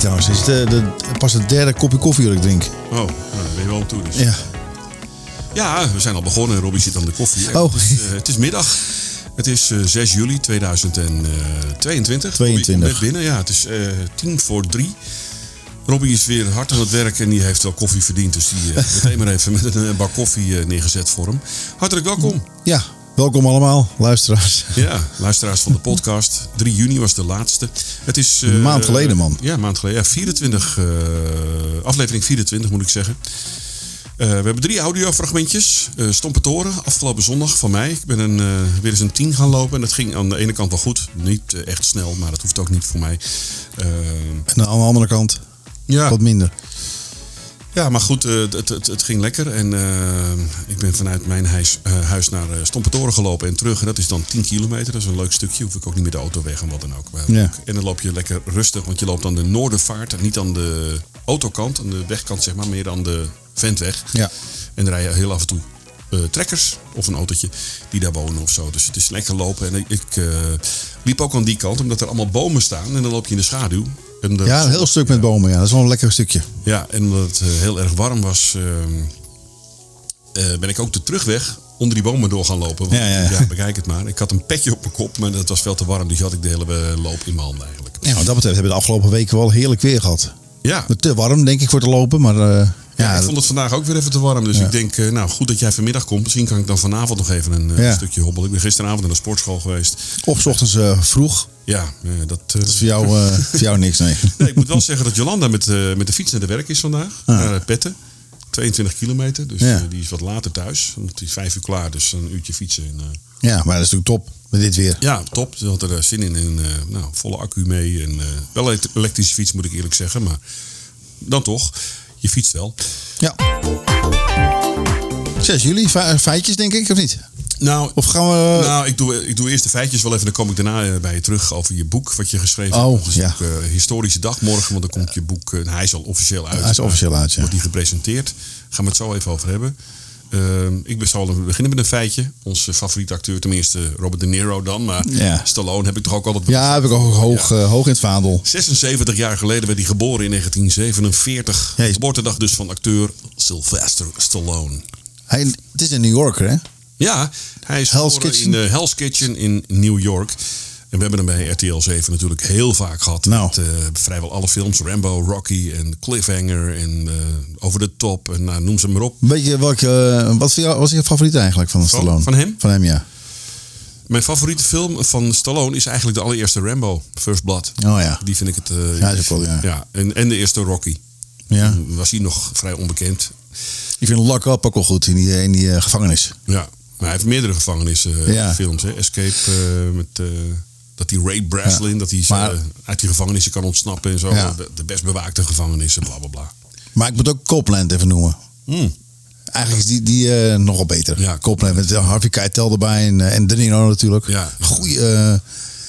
Trouwens. Het is de, de, pas het derde kopje koffie dat ik drink. Oh, nou, daar ben je wel aan toe dus. Ja. Ja, we zijn al begonnen. Robbie zit aan de koffie. Oh. Het, is, eh, het is middag. Het is eh, 6 juli 2022. 22. Robbie komt net binnen. Ja, het is eh, tien voor drie. Robbie is weer hard aan het werk en die heeft wel koffie verdiend. Dus die eh, meteen maar even met een eh, bak koffie eh, neergezet voor hem. Hartelijk welkom. Ja, welkom allemaal, luisteraars. Ja, luisteraars van de podcast. 3 juni was de laatste. Het is... eh, Een maand geleden, man. Ja, een maand geleden. Ja, 24, eh, aflevering 24 moet ik zeggen. Eh, we hebben drie audiofragmentjes. Uh, Stompe Toren, afgelopen zondag van mij. Ik ben een, eh, weer eens een 10 gaan lopen. En dat ging aan de ene kant wel goed. Niet eh, echt snel, maar dat hoeft ook niet voor mij. Eh, En aan de andere kant ja, wat minder. Ja, maar goed, eh, het, het, het ging lekker. En eh, ik ben vanuit mijn huis, eh, huis naar Stompetoren gelopen en terug. En dat is dan 10 kilometer. Dat is een leuk stukje. Hoef ik ook niet met de auto weg en wat dan ook. Ja. En dan loop je lekker rustig, want je loopt aan de noordervaart. En niet aan de autokant, aan de wegkant zeg maar, meer aan de ventweg. Ja. En dan rijden heel af en toe trekkers of een autootje die daar wonen of zo. Dus het is lekker lopen. En ik liep ook aan die kant, omdat er allemaal bomen staan. En dan loop je in de schaduw. En de Ja, een heel stuk met bomen. Ja, dat is wel een lekker stukje. ja, en omdat het eh, heel erg warm was, ehm, eh, ben ik ook de terugweg onder die bomen door gaan lopen. Want, Ja, ja, ja. bekijk het maar. Ik had een petje op mijn kop, maar dat was veel te warm. Dus had ik de hele eh, loop in mijn handen eigenlijk. Ja, wat dat betreft hebben we de afgelopen weken wel heerlijk weer gehad. Ja, Te warm, denk ik, voor te lopen. Maar ja, ik vond het vandaag ook weer even te warm. Dus Ja. ik denk, eh, nou goed dat jij vanmiddag komt. Misschien kan ik dan vanavond nog even een eh, Ja. stukje hobbelen. Ik ben gisteravond naar de sportschool geweest. of 's ochtends eh, vroeg. Ja, dat... Dat is voor jou, voor jou niks, nee. Nee, ik moet wel zeggen dat Jolanda met, met de fiets naar de werk is vandaag. Naar eh, Petten. 22 kilometer. Dus die is wat later thuis. Want die is vijf uur klaar. Dus een uurtje fietsen. En, Ja, maar dat is natuurlijk top met dit weer. Ja, top. Ze had er zin in. En, nou, volle accu mee. En, wel een elektrische fiets moet ik eerlijk zeggen. Maar dan toch. Je fietst wel. Ja. 6 juli, fe- feitjes denk ik, of niet? Nou, Of gaan we... nou ik, doe, ik doe eerst de feitjes wel even. Dan kom ik daarna eh, bij je terug over je boek. Wat je geschreven Oh, hebt. Is ja. eh, historische dag morgen. Want dan komt je boek. eh, hij is al officieel uit. Hij is officieel uit, ja. Wordt die gepresenteerd. Gaan we het zo even over hebben. Ehm, ik zal beginnen met een feitje. Onze favoriete acteur, tenminste Robert De Niro dan. Maar Ja. Stallone heb ik toch ook altijd ja, heb ik ook hoog, eh, hoog in het vaandel. 76 jaar geleden werd hij geboren in 1947. Ja, je- Geboortedag dus van acteur Sylvester Stallone. Hij, het is een New Yorker, hè? Ja, hij is Hell's geboren Kitchen. in de Hell's Kitchen in New York. En we hebben hem bij RTL 7 natuurlijk heel vaak gehad. Nou. Met eh, vrijwel alle films. Rambo, Rocky en Cliffhanger en eh, Over de Top. En nou, noem ze maar op. Weet je welke, eh, wat voor jou, was je favoriet eigenlijk van Stallone? van hem? Van hem, ja. Mijn favoriete film van Stallone is eigenlijk de allereerste Rambo, First Blood. Oh ja. Die vind ik het... Ja, is wel, ja. en, en de eerste Rocky. ja. Was hij nog vrij onbekend. Ik vind Lock Up ook wel goed in die, in die gevangenis. Ja, maar hij heeft meerdere gevangenissen Ja. films. Hè? Escape met dat hij Ray Breslin, dat hij Maar- eh, uit die gevangenissen kan ontsnappen en zo. Ja. De, de best bewaakte gevangenissen, bla bla bla. Maar ik moet ook Copland even noemen. Hmm. Eigenlijk is die, die eh, nogal beter. Ja. Copland met eh, Harvey Keitel erbij en, en De Niro natuurlijk. Ja. Goeie, eh,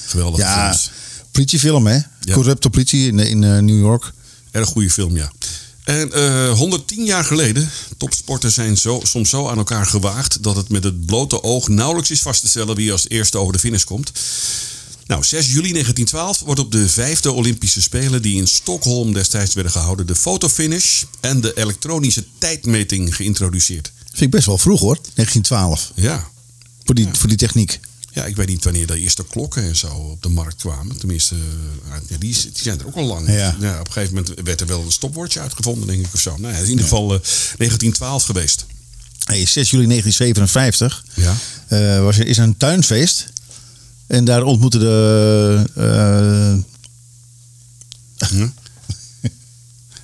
Geweldige ja, films. politiefilm hè. Corrupte politie in, in New York. Erg goede film, ja. En eh 110 jaar geleden, topsporters zijn zo, soms zo aan elkaar gewaagd dat het met het blote oog nauwelijks is vast te stellen wie als eerste over de finish komt. Nou, 6 juli 1912 wordt op de vijfde Olympische Spelen die in Stockholm destijds werden gehouden de fotofinish en de elektronische tijdmeting geïntroduceerd. Vind ik best wel vroeg hoor. 1912. Ja, Voor die, voor die techniek. ja ik weet niet wanneer de eerste klokken en zo op de markt kwamen. Tenminste, eh, ja, die, zijn er ook al lang. Ja. op een gegeven moment werd er wel een stopwatch uitgevonden, denk ik of zo. Nou, in ieder geval eh, 1912 geweest. Hey, 6 juli 1957 Ja. eh, was er, is er een tuinfeest. En daar ontmoette de... eh,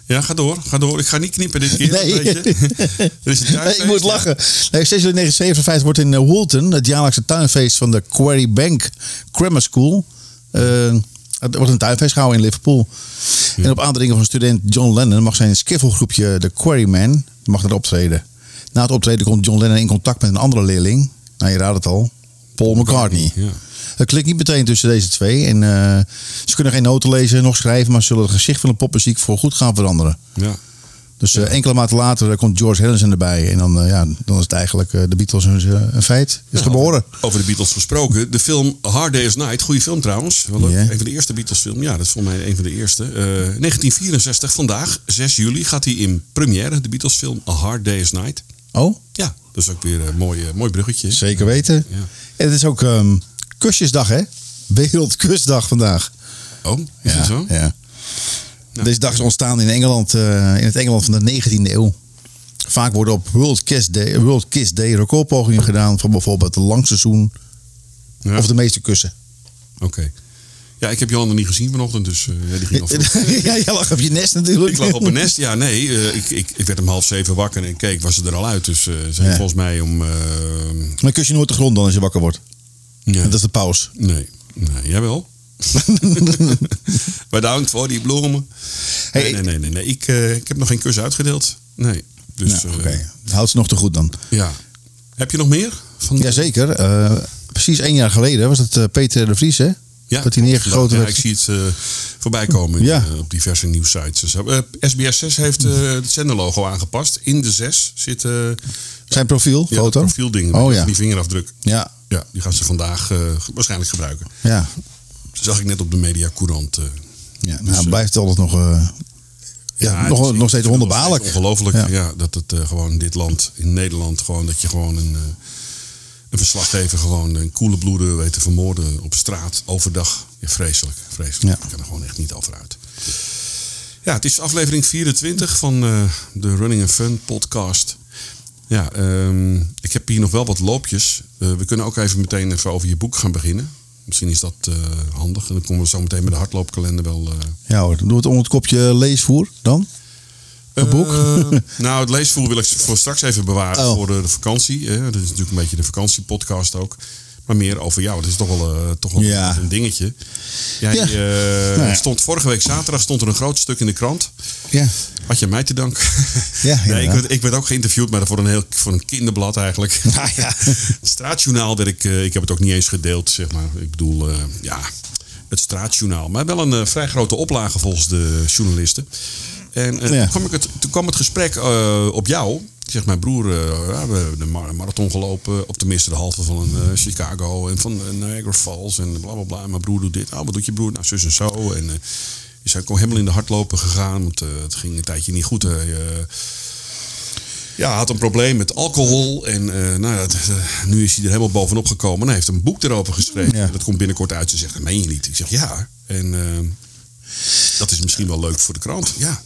Ja, ga door, ga door. Ik ga niet knippen dit keer. Nee. Weet je. Er is een Nee, ik moet lachen. Nee, 6 juli 1957 wordt in eh, Woolton, het jaarlijkse tuinfeest van de Quarry Bank Grammar School. eh, er wordt een tuinfeest gehouden in Liverpool. En op aandringen van student John Lennon mag zijn skiffelgroepje de Quarrymen mag er optreden. Na het optreden komt John Lennon in contact met een andere leerling. Nou, je raadt het al. Paul McCartney. Ja. Het klikt niet meteen tussen deze twee. En eh, ze kunnen geen noten lezen, nog schrijven, maar zullen het gezicht van de popmuziek voor goed gaan veranderen. Ja. Dus eh, enkele maanden later eh, komt George Harrison erbij. En dan, ja, dan is het eigenlijk de Beatles een, een feit. Is geboren. Over de Beatles gesproken. De film Hard Day's Night. Goede film trouwens. Wel. Een van de eerste Beatles film. Ja, dat is volgens mij een van de eerste. Eh, 1964, vandaag, 6 juli, gaat hij in première. De Beatles film A Hard Day's Night. Oh, Ja, dat is ook weer een mooi, mooi bruggetje. zeker weten. Ja. En het is ook ehm, kusjesdag, hè? Wereldkusdag vandaag. Oh, is dat zo? Ja. Nou. Deze dag is ontstaan in Engeland, eh, in het Engeland van de 19e eeuw. Vaak worden op World Kiss Day, World Kiss Day recordpogingen gedaan van bijvoorbeeld het langseizoen Ja. of de meeste kussen. Oké. Ja, ik heb Johan nog niet gezien vanochtend, dus eh, ja, die ging al ja, jij lag op je nest natuurlijk. Ik lag op een nest. Ja, nee. eh, ik, ik, ik werd om half zeven wakker en keek, was ze er al uit. Dus ze Ja. volgens mij om... eh, Maar kus je nooit de grond dan als je wakker wordt. Ja. Dat is de pauze. Nee, nee, jawel. Bedankt voor die bloemen. Hey, nee, nee, nee, nee. nee. Ik, eh, ik heb nog geen kus uitgedeeld. Nee. Dus, Nou, Oké, houdt ze nog te goed dan. ja. Heb je nog meer? Van Jazeker. eh precies één jaar geleden was het Peter de Vries, hè? Ja, dat hij neergegoten ja, werd. ik zie het voorbij komen Ja. op diverse nieuwsites. SBS 6 heeft het zenderlogo aangepast. In de 6 zit Zijn profiel, ja, profielding. Oh ja. Die vingerafdruk. Ja, Ja, die gaan ze vandaag eh, waarschijnlijk gebruiken. ja. Dat zag ik net op de Media Courant. eh. ja nou, Dus, blijft altijd nog, eh, ja, nog, nog steeds wonderbaarlijk. Ongelooflijk, Ja. ja. dat het gewoon in dit land, in Nederland, gewoon dat je gewoon een, een verslaggever gewoon een koele bloeden weet te vermoorden op straat, overdag. Ja, vreselijk, vreselijk. Ik kan er gewoon echt niet over uit. Ja, het is aflevering 24 van de Running and Fun podcast. Ja, ehm, ik heb hier nog wel wat loopjes. Eh, we kunnen ook even meteen even over je boek gaan beginnen. Misschien is dat eh, handig. En dan komen we zo meteen met de hardloopkalender wel... eh, Ja hoor, doe het onder het kopje leesvoer dan. Een boek? Nou, het leesvoer wil ik voor straks even bewaren Oh. voor de, de vakantie. Hè. Dat is natuurlijk een beetje de vakantiepodcast ook. Maar meer over jou. Dat is toch wel, eh, toch wel Ja. een dingetje. Jij, Ja. eh, Nou ja. stond vorige week zaterdag stond er een groot stuk in de krant. Ja. Had je mij te danken? Ja, nee, ik, werd, ik werd ook geïnterviewd, maar voor een, heel, voor een kinderblad eigenlijk. Ah, ja. Het straatjournaal werd ik, eh, ik heb het ook niet eens gedeeld, zeg maar. Ik bedoel, ja, het straatjournaal. Maar wel een vrij grote oplage volgens de journalisten. En Ja. toen, kwam ik het, toen kwam het gesprek op jou. Zegt mijn broer, eh, ja, we hebben de mar- marathon gelopen. Of tenminste de halve van een, eh, Chicago en van eh, Niagara Falls en bla bla bla. Mijn broer doet dit. Oh, wat doet je broer? Nou, zus en zo. En je zijn gewoon helemaal in de hardlopen gegaan. Want het ging een tijdje niet goed. hè. Je- ja, hij had een probleem met alcohol. En nou, eh, nu is hij er helemaal bovenop gekomen. En hij heeft een boek erover geschreven. Ja. Dat komt binnenkort uit. Ze zegt, dat meen je niet. Ik zeg, ja. En dat is misschien wel leuk voor de krant. Ja.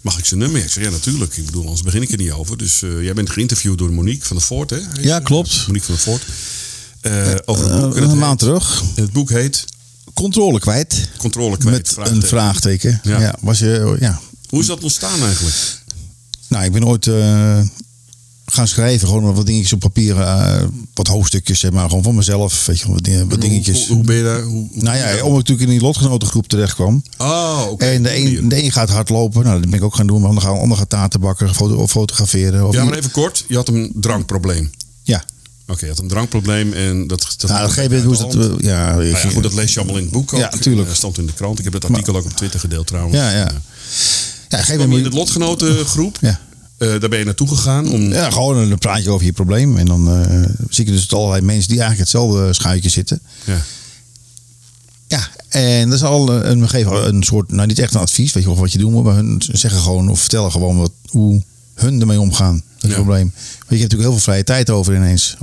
Mag ik zijn nummer? Ik zeg, ja, natuurlijk. Ik bedoel, anders begin ik er niet over. Dus eh, jij bent geïnterviewd door Monique van der Voort, hè? Ja, klopt. Monique van der Voort. Eh, over een boek. En Eh, het een maand heet- terug. Het boek heet Controle kwijt. Controle kwijt. Met een vraagteken. Ja. Ja. was je, ja. Hoe is dat ontstaan eigenlijk? Nou, ik ben ooit eh, gaan schrijven. Gewoon wat dingetjes op papier. eh, wat hoofdstukjes, zeg maar. Gewoon van mezelf. Weet je, wat, dingen- wat dingetjes. Hoe, hoe ben je daar? Hoe, nou ja, omdat ik natuurlijk in die lotgenotengroep terecht kwam. Oh, oké. En de een, de een gaat hardlopen. Nou, dat ben ik ook gaan doen. De ander gaat, ander gaat taarten bakken. Foto, of fotograferen. Of Ja, maar even kort. Je had een drankprobleem. ja. Oké, je had een drankprobleem en dat... dat Nou, moment hoe is het... ja, Nou ja, goed, dat lees je allemaal in het boek ook. Ja, natuurlijk. Eh, stond in de krant. Ik heb dat artikel ook op Twitter gedeeld trouwens. Ja, ja. Ja, op een Kwam gegeven je in de lotgenotengroep. Ja. Eh, daar ben je naartoe gegaan om... Ja, gewoon een praatje over je probleem. En dan eh, zie je dus het allerlei mensen die eigenlijk hetzelfde schuitje zitten. Ja. Ja, en dat is al eh, een, geven een soort, nou niet echt een advies, weet je wel wat je doen moet, maar hun zeggen gewoon of vertellen gewoon wat, hoe hun ermee omgaan. Dat Ja. probleem. Want je hebt natuurlijk heel veel vrije tijd over ineens.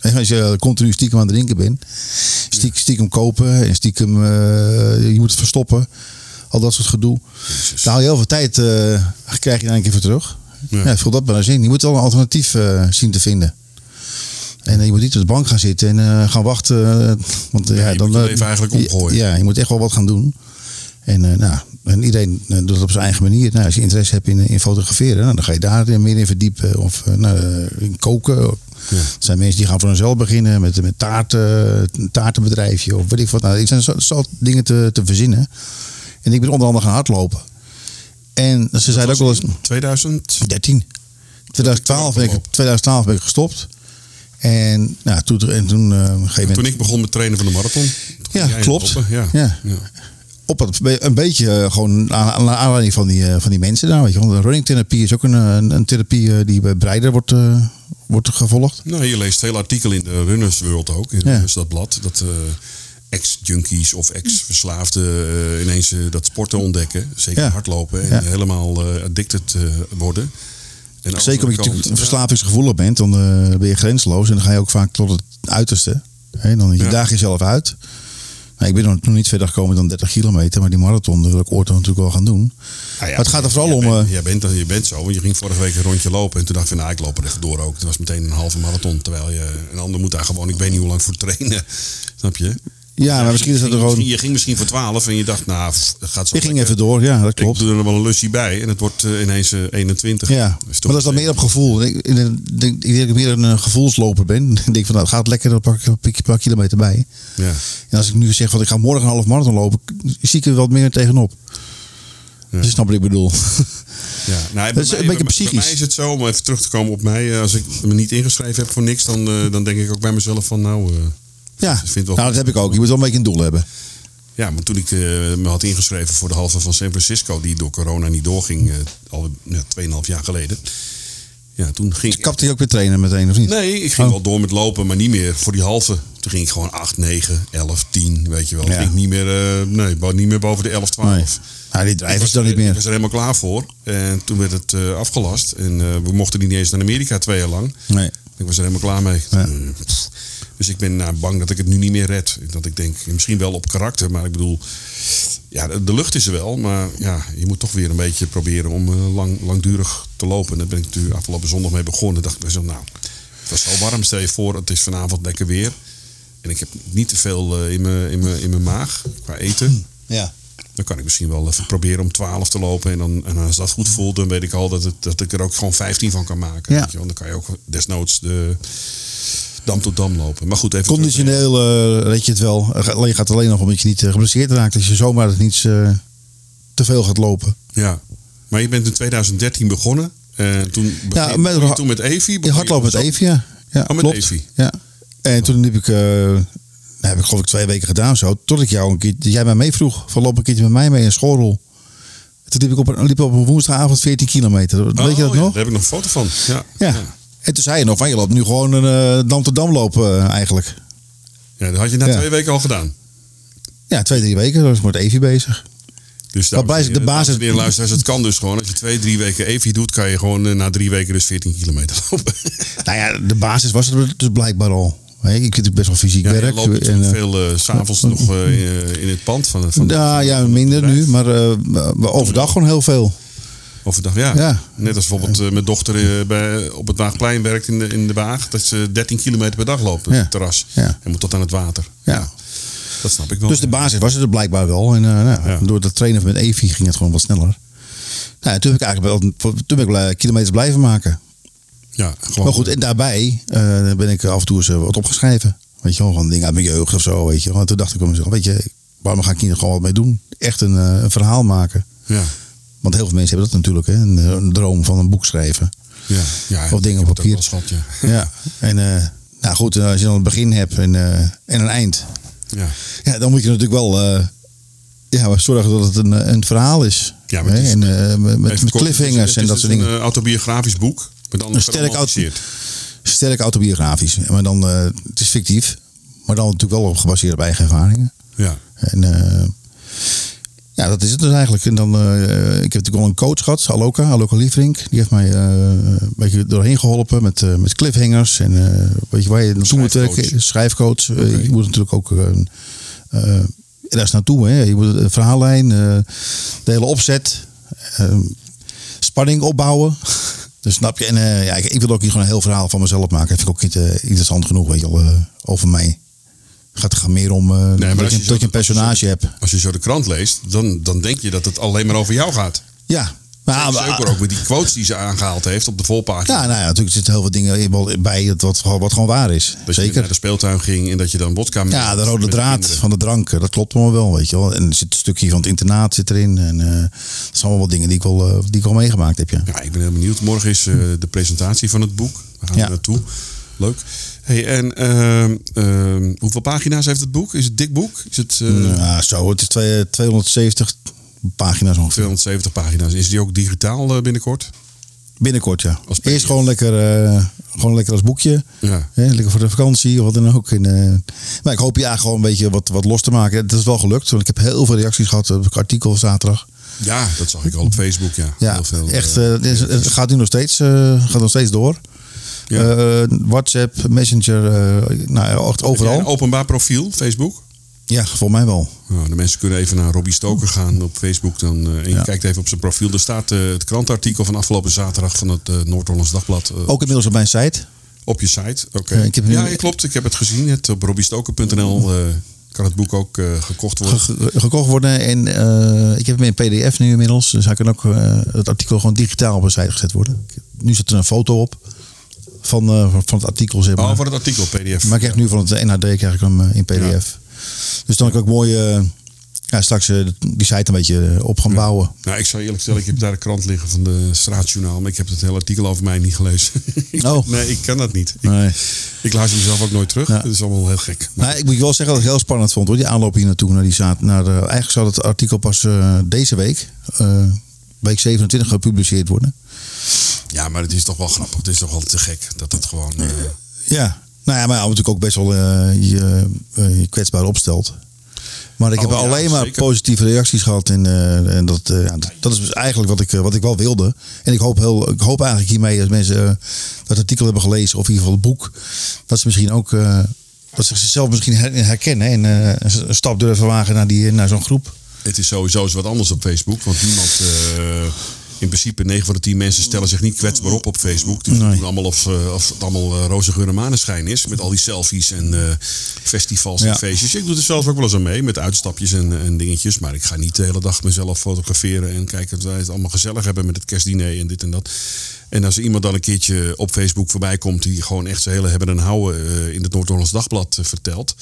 En als je continu stiekem aan het drinken bent, stiekem, stiekem kopen en stiekem, je moet het verstoppen, al dat soort gedoe. Jezus. Daar haal je heel veel tijd, krijg je dan een keer voor terug. Ja. Ja, dat maar eens in. Je moet wel een alternatief eh, zien te vinden. En eh, je moet niet op de bank gaan zitten en eh, gaan wachten. want Ja, dan moet je leven eigenlijk omgooien. Ja, je moet echt wel wat gaan doen. En, nou, en iedereen doet het op zijn eigen manier. Nou, als je interesse hebt in, in fotograferen, nou, dan ga je daar meer in verdiepen. Of nou, in koken. Ja. Er zijn mensen die gaan voor hunzelf beginnen met, met taarten, een taartenbedrijfje of weet ik wat. Nou, er zijn zo, zo dingen te, te verzinnen. En ik ben onder andere gaan hardlopen. En ze zeiden ook wel eens... 2000? 13. 2012 ben ik, 2012 ben ik gestopt. En, nou, toen, en toen, gegeven Toen moment, ik begon met trainen van de marathon. Ja, klopt. Ja. Ja. Ja. op het, een beetje eh, gewoon aan, aan aanleiding van die, eh, van die mensen daar. Weet je. De running therapie is ook een, een, een therapie die Breider wordt, wordt gevolgd. Nou, je leest veel artikel in de Runners World ook. In Ja. dus dat blad. Dat ex-junkies of ex-verslaafden eh, ineens eh, dat sporten ontdekken. Zeker Ja. hardlopen. En Ja. helemaal eh, addicted worden. En Zeker omdat je natuurlijk verslavingsgevoelig bent, dan ben je grensloos. En dan ga je ook vaak tot het uiterste. Dan je Ja. daag jezelf uit. Nou, ik ben nog niet verder gekomen dan 30 kilometer. Maar die marathon wil ik ooit natuurlijk wel gaan doen. Nou ja, Maar het gaat er vooral om, Bent, jij, bent, je bent zo. Want je ging vorige week een rondje lopen. En toen dacht ik van, nou, ik loop er even door ook. Het was meteen een halve marathon. Terwijl je, een ander moet daar gewoon, ik weet niet hoe lang voor trainen. Snap je? Ja, maar misschien is dat er gewoon... je ging misschien voor 12 en je dacht, nou, pff, het gaat zo Je ging lekker. even door, ja, dat Ik klopt. doe er nog wel een lusje bij en het wordt eh, ineens eh, 21. Ja, maar toch dat is dan meer op gevoel. Ik, ik, denk- ik denk dat ik meer een eh, gevoelsloper ben. Ik denk van, nou, het gaat lekker, dan pak ik een paar- kilometer bij. Ja. En als ik nu zeg van, ik ga morgen een half marathon lopen, zie ik er wat meer tegenop. Ja. Dus je snapt wat ik bedoel. Ja, nou, Dat is een beetje psychisch. Bij mij is het zo, om even terug te komen op mij. eh, Als ik me niet ingeschreven heb voor niks, dan, eh, dan denk ik ook bij mezelf van nou... eh, Ja, ik het wel nou, dat heb ik ook. Je moet wel een beetje een doel hebben. Ja, maar toen ik eh, me had ingeschreven voor de halve van San Francisco, die door corona niet doorging, eh, al ja, 2,5 jaar geleden. Ja, toen ging ik. Kapte je ook weer trainen meteen, of niet? Nee, ik ging Oh. wel door met lopen, maar niet meer voor die halve. Toen ging ik gewoon 8, 9, 11, 10, weet je wel. Ja. ging ik niet meer, eh, nee, niet meer boven de 11, 12. Nee. Nou, die Ik drijven was, ze dan niet ik meer. was er helemaal klaar voor. En toen werd het afgelast. En we mochten niet eens naar Amerika twee jaar lang. Nee. Ik was er helemaal klaar mee. Ja. Dus ik ben nou, bang dat ik het nu niet meer red. Dat ik denk, misschien wel op karakter, maar ik bedoel, ja, de, lucht is er wel. Maar ja, je moet toch weer een beetje proberen om eh, lang, langdurig te lopen. En daar ben ik natuurlijk afgelopen zondag mee begonnen. Dan dacht ik mezelf, nou, het was zo warm. Stel je voor, het is vanavond lekker weer. En ik heb niet te veel eh, in mijn- in in mijn maag qua eten. Ja. Dan kan ik misschien wel even proberen om 12 te lopen. En, dan, en als dat goed voelt, dan weet ik al dat, het, dat ik er ook gewoon 15 van kan maken. Ja. Weet je wel. Dan kan je ook desnoods de dam tot dam lopen. Maar goed, even Conditioneel eh red je het wel. Je gaat alleen nog omdat je niet eh, geblesseerd raakt. Als je zomaar het niet eh, te veel gaat lopen. Ja. Maar je bent in 2013 begonnen. En toen begin, Ja, met- begon je toen met Evi. Je begon hardlopen met zo- Evi, ja. ja Oh, met klopt. Evi. Ja. En toen heb ik, nou, heb ik geloof ik twee weken gedaan zo. Tot ik jou een keer, dat jij mij meevroeg. Van loop een keertje met mij mee in schoolrol. Toen liep ik op een, liep op een woensdagavond 14 kilometer. Weet je Oh, dat ja, nog? Daar heb ik nog een foto van. Ja. Ja. En toen zei je nog van je loopt nu gewoon een uh, dam tot dam lopen eh, eigenlijk. Ja, dat had je na Ja. twee weken al gedaan. Ja, twee, drie weken. was ik met Evi bezig. Dus Maar bij- de basis- De luisteraars, het kan dus gewoon. Als je twee, drie weken Evi doet, kan je gewoon eh, na drie weken dus 14 kilometer lopen. Nou ja, de basis was er dus blijkbaar al. Ik vind het best wel fysiek Ja, werk. loopt En, eh, veel eh, s s'avonds nog eh, in, in het pand van, van ja, van- ja, het minder nu, maar eh, overdag gewoon heel veel. Overdag, ja. Ja. Net als bijvoorbeeld eh, mijn dochter eh, bij, op het Waagplein werkt in de, in de Waag. Dat ze 13 kilometer per dag loopt op Ja. het terras. En moet tot aan het water. Ja. Dat snap ik wel. Dus de basis was er blijkbaar wel. En eh, nou, door het trainen met Evi ging het gewoon wat sneller. Nou, toen, heb ik eigenlijk wel, toen ben ik kilometers blijven maken. ja, gewoon. Maar goed, en daarbij ben ik af en toe eens wat opgeschreven. Weet je wel, van dingen uit mijn jeugd of zo. Weet je wel. En toen dacht ik bij mezelf, weet je, waarom ga ik hier gewoon wat mee doen? Echt een, een verhaal maken. Ja. Want heel veel mensen hebben dat natuurlijk, hè? Een, eh, een droom van een boek schrijven. Ja. ja. Of dingen op papier. schat, ja. Ja. En eh, nou goed, als je dan een begin hebt en, eh, en een eind. Ja. Ja, dan moet je natuurlijk wel eh, ja, zorgen dat het een, een verhaal is. Ja, maar het Hè? is- en, eh, met, met kort, cliffhangers het is- en dat soort een, dingen. eh, autobiografisch boek. Maar dan Een sterk geromantiseerd. Sterk autobiografisch. Maar dan, eh, het is fictief. Maar dan natuurlijk wel op gebaseerd op eigen ervaringen. Ja. En eh, ja, dat is het dus eigenlijk. En dan, eh, ik heb natuurlijk wel een coach gehad, Aloka, Aloka Liefrink. Die heeft mij eh, een beetje doorheen geholpen met, eh, met cliffhangers. En eh, weet je waar je naartoe moet Schrijfcoach. werken. Schrijfcoach. Eh, je moet natuurlijk ook eh, eh, daar is naartoe. Hè. Je moet de verhaallijn, eh, de hele opzet, eh, spanning opbouwen. Dus snap je? En eh, ja, ik, ik wil ook niet gewoon een heel verhaal van mezelf maken. Dat vind ik ook niet eh, interessant genoeg, weet je wel, eh, over mij. Het gaat er gewoon meer om eh, maar dat, je, je zo- dat je een personage hebt. Als je zo de krant leest, dan, dan denk je dat het alleen maar over jou gaat. Ja. Maar, Zeker ook met die quotes die ze aangehaald heeft op de volpagina. Ja, nou ja, natuurlijk zitten heel veel dingen bij wat, wat gewoon waar is. Dat je naar Zeker. de speeltuin ging en dat je dan vodka mee Ja, de rode draad kinderen. van de drank, dat klopt allemaal wel, weet je wel. En er zit een stukje van het internaat zit erin. En eh, dat zijn allemaal wel dingen die ik wel, eh, die ik wel meegemaakt heb, ja. Ja, ik ben heel benieuwd. Morgen is eh, de presentatie van het boek. We gaan Ja. er naartoe. Leuk. Hey, en ehm, ehm, hoeveel pagina's heeft het boek? Is het dik boek? Is het eh, Ja, zo. Het is twee- 270 pagina's ongeveer. 270 pagina's? Is die ook digitaal eh, binnenkort? Binnenkort, ja. Als Eerst gewoon lekker, eh, gewoon lekker als boekje. Ja. Hè, lekker voor de vakantie of wat dan ook. En, eh, maar ik hoop ja gewoon een beetje wat, wat los te maken. Dat is wel gelukt. Want ik heb heel veel reacties gehad op het artikel zaterdag. Ja, dat zag ik al op Facebook. Ja, Ja, Heel veel, echt. eh, eh, het, gaat nu nog steeds, eh, gaat nog steeds door. Ja. Eh, WhatsApp, Messenger, eh, nou, overal. Een openbaar profiel, Facebook? Ja, volgens mij wel. Nou, de mensen kunnen even naar Robbie Stoker gaan op Facebook. Dan, eh, en je Ja. kijkt even op zijn profiel. Er staat het krantenartikel van afgelopen zaterdag van het Noord-Hollands Dagblad Ook inmiddels op mijn site. op je site. Oké. Ja, nu- klopt. Ik heb het gezien. Het, op robbiestoker.nl kan het boek ook gekocht worden. ge- ge- gekocht worden. En ik heb hem in PDF nu inmiddels. Dus hij kan ook het artikel gewoon digitaal op een site gezet worden. Nu zit er een foto op van, eh, van het artikel, zeg maar. Oh, voor het artikel, PDF. maar ik krijg nu van het NHD krijg ik hem eh, in PDF. Dus dan kan ik ook mooi eh, ja, straks die site een beetje op gaan bouwen. Nou, ik zou eerlijk vertellen, ik heb daar de krant liggen van de Straatjournaal. Maar ik heb het hele artikel over mij niet gelezen. Oh. nee, ik kan dat niet. Ik, Nee. ik luister mezelf ook nooit terug. Ja. Dat is allemaal heel gek. Maar, Nou, ik moet je wel zeggen dat ik het heel spannend vond hoor. Die aanloop hier naartoe. Naar die zaad, naar de, eigenlijk zou het artikel pas deze week, week 27, gepubliceerd worden. Ja, maar het is toch wel grappig. Het is toch wel te gek dat dat gewoon... eh, Ja, nou ja, maar je natuurlijk ook best wel eh, je, eh, je kwetsbaar opstelt. Maar ik Oh, heb ja, alleen maar zeker. positieve reacties gehad. En, en dat, ja, dat, dat is dus eigenlijk wat ik, wat ik wel wilde. En ik hoop, heel, ik hoop eigenlijk hiermee dat mensen dat artikel hebben gelezen. Of in ieder geval het boek. Dat ze misschien ook... dat ze zichzelf misschien her- herkennen. En een, stap durven wagen naar, die, naar zo'n groep. Het is sowieso eens wat anders op Facebook. Want niemand, in principe 9 van de 10 mensen stellen zich niet kwetsbaar op op Facebook. Dus Nee. die doen allemaal of, eh, of het allemaal uh, roze geur en maneschijn is. Met al die selfies en eh, festivals en feestjes. Ik doe er zelf ook wel eens aan mee met uitstapjes en, en dingetjes. Maar ik ga niet de hele dag mezelf fotograferen en kijken dat wij het allemaal gezellig hebben met het kerstdiner en dit en dat. En als iemand dan een keertje op Facebook voorbij komt die gewoon echt zijn hele hebben en houden eh, in het Noord-Hollands Dagblad eh, vertelt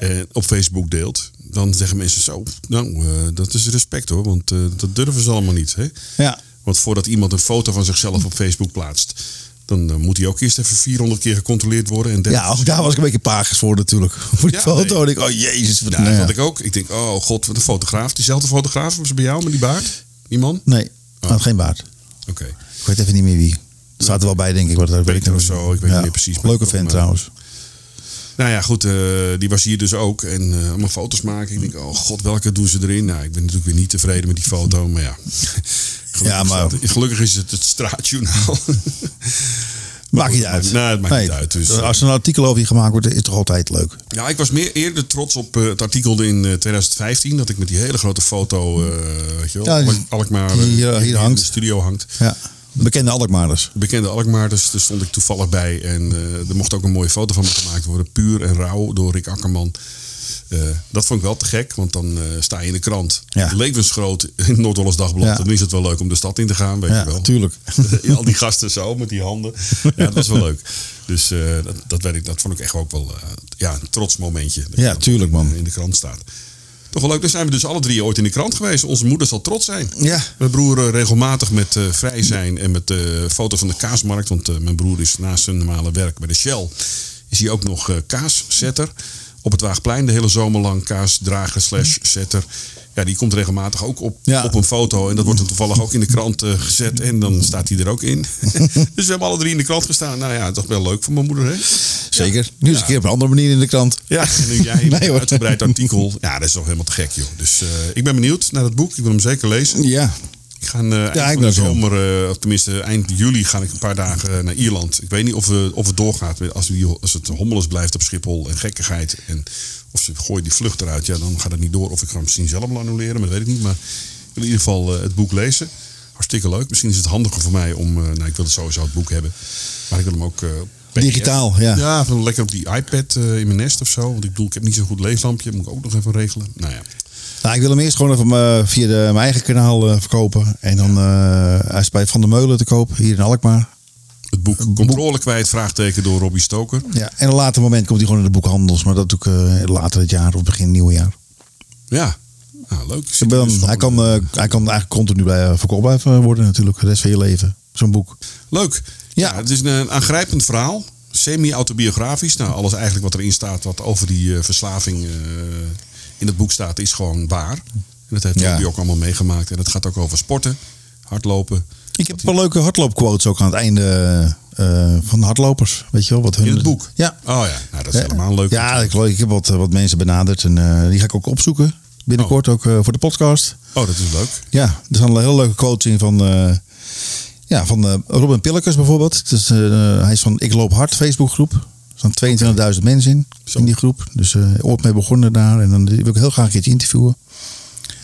en op Facebook deelt, dan zeggen mensen zo, nou, eh, dat is respect hoor, want eh, dat durven ze allemaal niet. Hè? Ja, Want voordat iemand een foto van zichzelf op Facebook plaatst, dan eh, moet hij ook eerst even 400 keer gecontroleerd worden. En ja ook daar was ik een beetje pagers voor natuurlijk. Voor die Ja, foto. nee. En ik, oh jezus. Wat, Ja, nou ja. had ik ook. Ik denk, oh god, wat een fotograaf. Diezelfde fotograaf was bij jou met die baard? Die man? Nee, Oh. had geen baard. Oké. Ik weet even niet meer wie. Er staat er wel bij, denk ik. Wat, dat weet niet of zo, ik weet niet meer precies, Leuke ik vent eh, trouwens. Nou ja, goed, eh, die was hier dus ook. En eh, allemaal foto's maken. Ik denk, oh god, welke doen ze erin? Nou, ik ben natuurlijk weer niet tevreden met die foto. Maar ja, gelukkig, Ja, maar- is dat- gelukkig is het het straatjournaal. Maakt niet uit. nee, het maakt niet uit, dus, eh. als er een artikel over je gemaakt wordt, is het toch altijd leuk. Ja, ik was meer eerder trots op het artikel in eh, 2015. Dat ik met die hele grote foto, eh weet je wel, Ja, Alkmaar die eh, hier- hier in hangt. de studio hangt. Ja. Bekende Alkmaarders. Bekende Alkmaar, dus daar stond ik toevallig bij. En eh, er mocht ook een mooie foto van me gemaakt worden. Puur en rauw door Rick Akkerman. Eh, dat vond ik wel te gek, want dan eh, sta je in de krant. Ja. Levensgroot in Noord-Hollands Dagblad. Ja. Dan is het wel leuk om de stad in te gaan, weet Ja, je wel. natuurlijk. Al die gasten zo, met die handen. Ja, dat was wel leuk. Dus dat, dat, weet ik, dat vond ik echt ook wel ja, een trots momentje. Ja, tuurlijk, man. In de krant staat. Toch wel leuk. Dan zijn we dus alle drie ooit in de krant geweest. Onze moeder zal trots zijn. Ja. Mijn broer eh, regelmatig met eh, vrij zijn en met de foto van de kaasmarkt. Want eh, mijn broer is naast zijn normale werk bij de Shell. Is hij ook nog eh, kaaszetter. Op het Waagplein de hele zomer lang kaasdrager slash zetter. Ja, die komt regelmatig ook op, Ja. op een foto. En dat wordt dan toevallig ook in de krant eh, gezet. En dan staat hij er ook in. dus we hebben alle drie in de krant gestaan. Nou ja, toch wel leuk voor mijn moeder, hè? Zeker. Nu is een keer op een andere manier in de krant. Ja, en nu jij Nee, uitgebreid artikel. Ja, dat is toch helemaal te gek, joh. Dus eh, ik ben benieuwd naar het boek. Ik wil hem zeker lezen. Ja. Ik ga een, eh, eind van de zomer, eh, tenminste eind juli, ga ik een paar dagen eh, naar Ierland. Ik weet niet of, we, of het doorgaat. Als, we, als het hommeles blijft op Schiphol en gekkigheid. En of ze gooien die vlucht eruit, ja, dan gaat het niet door. Of ik ga hem misschien zelf annuleren, maar dat weet ik niet. Maar ik wil in ieder geval het boek lezen. Hartstikke leuk. Misschien is het handiger voor mij om... eh, nou, ik wil het sowieso het boek hebben. Maar ik wil hem ook... Digitaal, ja. Ja, lekker op die iPad in mijn nest of zo. Want ik bedoel, ik heb niet zo'n goed leeslampje. Moet ik ook nog even regelen. Nou ja. Nou, ik wil hem eerst gewoon even eh, via de, mijn eigen kanaal eh, verkopen. En dan hij is bij Van der Meulen te koop, hier in Alkmaar. Het boek Controle kwijt, vraagteken door Robbie Stoker. Ja, en op een later moment komt hij gewoon in de boekhandels. Maar dat doe ik eh, later dit jaar of begin nieuwe jaar. Ja, nou, leuk. Ben, hij, kan, hij kan eigenlijk continu bij, verkocht blijven worden natuurlijk. De rest van je leven. Zo'n boek. Leuk. Ja. Ja. het is een, aangrijpend verhaal. semi-autobiografisch. Nou, alles eigenlijk wat erin staat, wat over die verslaving in het boek staat, is gewoon waar. En dat heeft Ja. Ook allemaal meegemaakt. En het gaat ook over sporten, hardlopen. Ik heb wel leuke hardloopquotes ook aan het einde eh, van de hardlopers. Weet je wel? Wat hun, In het boek? Ja. Oh ja, nou, dat is helemaal leuk. Ja, ik, ik heb wat, wat mensen benaderd en eh, die ga ik ook opzoeken. Binnenkort ook eh, voor de podcast. Oh, dat is leuk. Ja, er staan een hele leuke quotes in van, ja, van Robin Pillekers bijvoorbeeld. Dus, hij is van Ik Loop Hard Facebookgroep. Er staan 22.000 mensen in, Zo. in die groep. Dus eh ooit mee begonnen daar. En dan wil ik heel graag een keertje interviewen.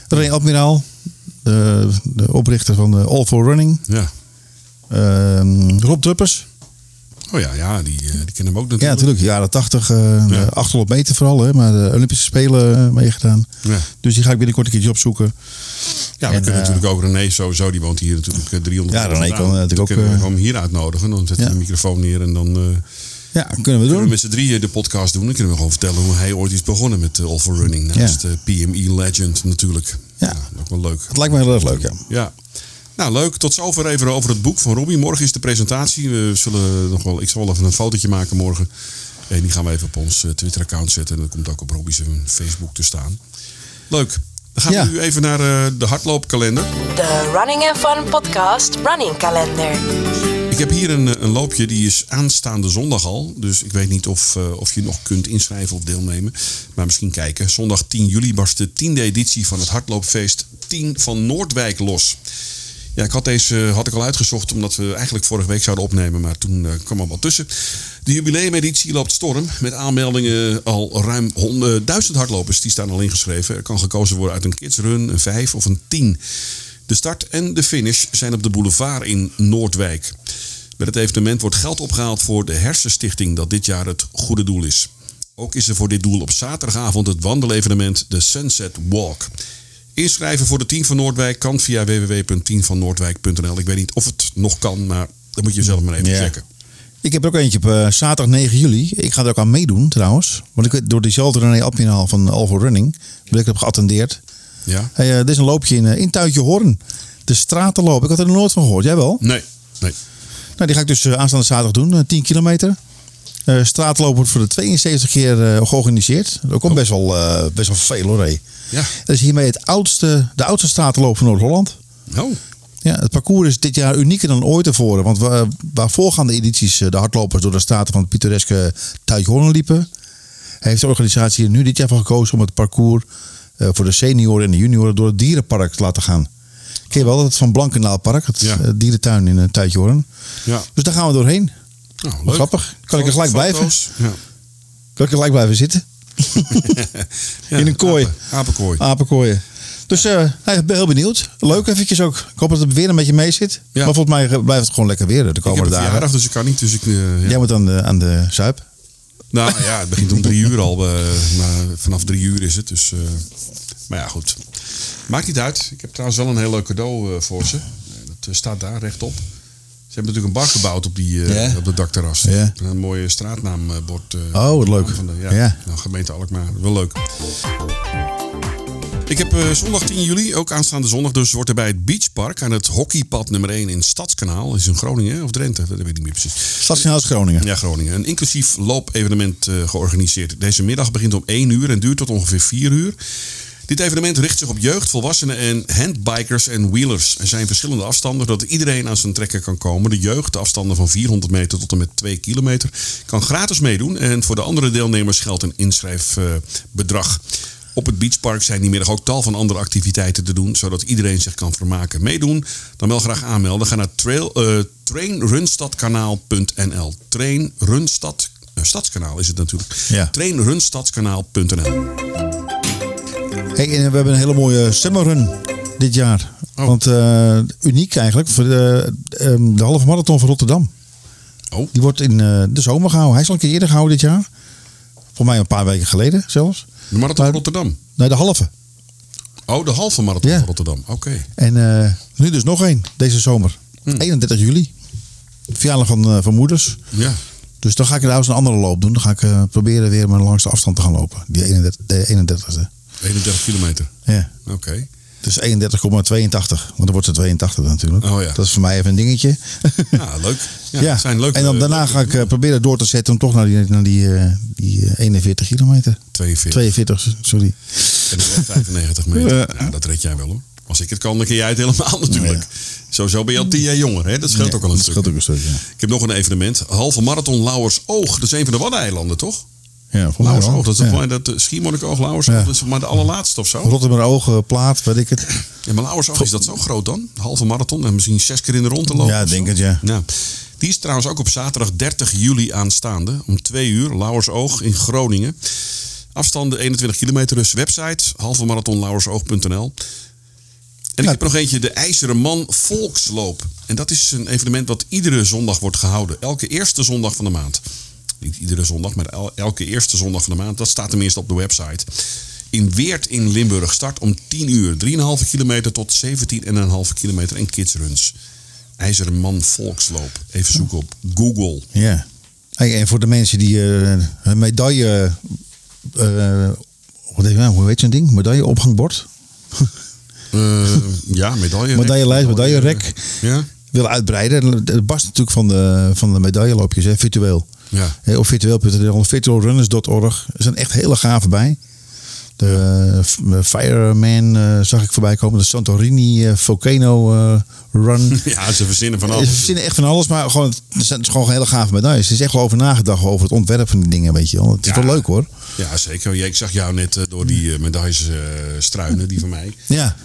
René Admiraal, de, de oprichter van de All for Running. Ja. Ehm, Rob Druppers. Oh ja, ja die, eh, die kennen we ook Ja, natuurlijk. natuurlijk. Jaren 80. eh, Ja. 800 meter vooral. Hè, maar de Olympische Spelen eh, meegedaan. Ja. Dus die ga ik binnenkort een keertje opzoeken. Ja, we En, kunnen eh, natuurlijk ook René sowieso, die woont hier natuurlijk eh, 300 Ja, René vandaan. kan natuurlijk Dan ook, kunnen we eh, hem hier uitnodigen. Dan we ja. de microfoon neer en dan eh, Ja, kunnen we kunnen we doen. met z'n drieën de podcast doen. Dan kunnen we gewoon vertellen hoe hij ooit is begonnen met uh, All for Running. Naast de PME Legend natuurlijk. Ja. ook wel leuk. Het lijkt me heel erg leuk, ja. Ja. Nou, leuk. Tot zover even over het boek van Robbie. Morgen is de presentatie. We zullen nog wel, ik zal wel even een fotootje maken morgen. En die gaan we even op ons eh, Twitter-account zetten. En dat komt ook op Robbie's Facebook te staan. Leuk. Dan gaan Ja. we nu even naar eh, de hardloopkalender. De Running and Fun podcast Running Calendar. Ik heb hier een, een loopje, die is aanstaande zondag al. Dus ik weet niet of, eh, of je nog kunt inschrijven of deelnemen. Maar misschien kijken. Zondag 10 juli barst de tiende editie van het hardloopfeest 10 van Noordwijk los. Ja, ik had deze had ik al uitgezocht omdat we eigenlijk vorige week zouden opnemen. Maar toen eh, kwam er wat tussen. De jubileumeditie loopt storm. Met aanmeldingen al ruim 100, duizend hardlopers. Die staan al ingeschreven. Er kan gekozen worden uit een kidsrun, een 5 of een 10. De start en de finish zijn op de boulevard in Noordwijk. Met het evenement wordt geld opgehaald voor de Hersenstichting, dat dit jaar het goede doel is. Ook is er voor dit doel op zaterdagavond het wandelevenement de Sunset Walk. Inschrijven voor de 10 van Noordwijk kan via www.10vannoordwijk.nl. Ik weet niet of het nog kan, maar dat moet je zelf maar even Ja. checken. Ik heb er ook eentje op eh, zaterdag 9 juli. Ik ga er ook aan meedoen trouwens. Want ik door diezelfde René Admiraal van All for Running ben ik erop geattendeerd. Ja? Hey, eh, dit is een loopje in, eh, in Tuitje Hoorn. De stratenloop. Ik had er nooit van gehoord. Jij wel? Nee. nee. Nou, die ga ik dus eh, aanstaande zaterdag doen. eh, 10 kilometer. Straatloop wordt voor de 72 keer georganiseerd. Dat komt best, wel, best wel veel hoor. hé. Ja. Dat is hiermee het oudste, de oudste stratenloop van Noord-Holland. Oh. Ja, het parcours is dit jaar unieker dan ooit tevoren. Want waar, waar voorgaande edities de hardlopers door de straten van het pittoreske Tuitje-Hoorn liepen... heeft de organisatie er nu dit jaar voor gekozen om het parcours eh, voor de senioren en de junioren door het dierenpark te laten gaan. Ken je wel dat van Blankenaalpark, het Ja. eh, dierentuin in uh, Tuitje-Hoorn. Ja. Dus daar gaan we doorheen. Nou, grappig. Kan ik er gelijk blijven? Ja. Kan ik er gelijk blijven zitten? Ja, In een kooi. apen- apenkooi. Apenkooien. Dus eh, ik ben heel benieuwd. Leuk eventjes ook. Ik hoop dat het weer een beetje mee zit. Ja. Maar volgens mij eh, blijft het gewoon lekker weer de ik heb komende een dagen. verjaardag, dus ik kan niet. Dus ik, eh, ja. Jij moet aan de, aan de zuip. Nou ja, het begint om drie uur al. maar vanaf drie uur is het. Dus, eh, maar ja, goed. Maakt niet uit. Ik heb trouwens wel een heel leuk cadeau eh, voor ze. Dat staat daar rechtop. Ze hebben natuurlijk een bar gebouwd op, die, op de dakterras. Een mooie straatnaambord. Oh, wat leuk. Van de, ja, Ja. Nou, gemeente Alkmaar. Wel leuk. Ik heb eh, zondag 10 juli, ook aanstaande zondag, dus wordt er bij het Beachpark aan het hockeypad nummer 1 in Stadskanaal. Is in Groningen of Drenthe, dat weet ik niet meer precies. Stadsgenoot Groningen. Ja, Groningen. Een inclusief loopevenement eh, georganiseerd. Deze middag begint om 1 uur en duurt tot ongeveer 4 uur. Dit evenement richt zich op jeugd, volwassenen en handbikers en wheelers. Er zijn verschillende afstanden, zodat iedereen aan zijn trekker kan komen. De jeugd, de afstanden van 400 meter tot en met 2 kilometer, kan gratis meedoen. En voor de andere deelnemers geldt een inschrijfbedrag. Op het beachpark zijn die middag ook tal van andere activiteiten te doen, zodat iedereen zich kan vermaken. Meedoen, dan wel graag aanmelden. Ga naar trail, eh, trainrunstadkanaal.nl. Trainrunstad, eh, Stadskanaal is het natuurlijk. Ja. Trainrunstadskanaal.nl. Hey, en we hebben een hele mooie summerrun dit jaar. Oh. Want eh, uniek eigenlijk voor de, ehm, de halve marathon van Rotterdam. Oh, Die wordt in de zomer gehouden. Hij is al een keer eerder gehouden dit jaar. Voor mij een paar weken geleden zelfs. De marathon van Rotterdam. Nee, de halve. Oh, de halve marathon Ja. van Rotterdam. Oké. En eh, nu dus nog één, deze zomer. 31 juli. Verjaardag van, eh, van moeders. Ja. Dus dan ga ik trouwens een andere loop doen. Dan ga ik eh, proberen weer mijn langste afstand te gaan lopen. Die 31, de 31ste. 31 kilometer. Ja. Oké. Dus 31,82. Want dan wordt ze 82 natuurlijk. Oh ja. Dat is voor mij even een dingetje. Ja, leuk. Ja, Ja, het zijn leuke, en dan daarna leuke- ga ik eh, proberen door te zetten om toch naar die, naar die, eh, die eh, 41 kilometer. 42 42, sorry. en ik ben 95 meter. Ja, dat red jij wel hoor. Als ik het kan, dan kun jij het helemaal natuurlijk. Sowieso ben je al 10 jaar jonger, hè? Dat scheelt ook al een dat stuk. ook een stuk, ja. Ik heb nog een evenement. Halve marathon Lauwers Oog. Dat is een van de Waddeneilanden, toch? Ja, volgens mij Lauwers wel. Oog. Dat is Ja. dat Schiermonnikoog, Lauwers Oog. Ja. Dat is maar de allerlaatste of zo. Rotterdam ogen, plaat, weet ik het. Ja, maar Lauwers Oog, is dat zo groot dan? Halve marathon en misschien zes keer in de rond te lopen? Ja, of zo? denk het, ja. Nou, die is trouwens ook op zaterdag 30 juli aanstaande. Om twee uur, Lauwersoog in Groningen. Afstanden 21 kilometer, dus website halvemarathonlauwersoog.nl. En ik Ja. heb nog eentje, de IJzeren Man Volksloop. En dat is een evenement wat iedere zondag wordt gehouden. Elke eerste zondag van de maand. Niet iedere zondag, maar el- elke eerste zondag van de maand. Dat staat tenminste op de website. In Weert in Limburg. Start om 10 uur. 3,5 kilometer tot 17,5 kilometer en kidsruns. IJzeren Man Volksloop. Even zoeken op Google. Ja. Hey, En voor de mensen die een medaille... eh, wat heet, nou, hoe heet zo'n ding? Medaille opgangbord? Eh, ja, medaille. Medaillelijst, medaillerek. Ja. willen uitbreiden. Het barst natuurlijk van de, van de medailleloopjes, hè, virtueel. Ja. Op virtueel.nl, virtualrunners.org. Er zijn echt hele gave bij. De eh, eh, Fireman eh, zag ik voorbij komen. De Santorini eh, Volcano Run. ja, ze verzinnen van Ze alles. verzinnen echt van alles, maar gewoon, het zijn is gewoon hele gave medailles. Er is echt wel over nagedacht over het ontwerp van die dingen, weet je wel. Het is Ja. wel leuk hoor. Ja, zeker. Ja, Ik zag jou net door die medailles struinen, die van mij. Ja,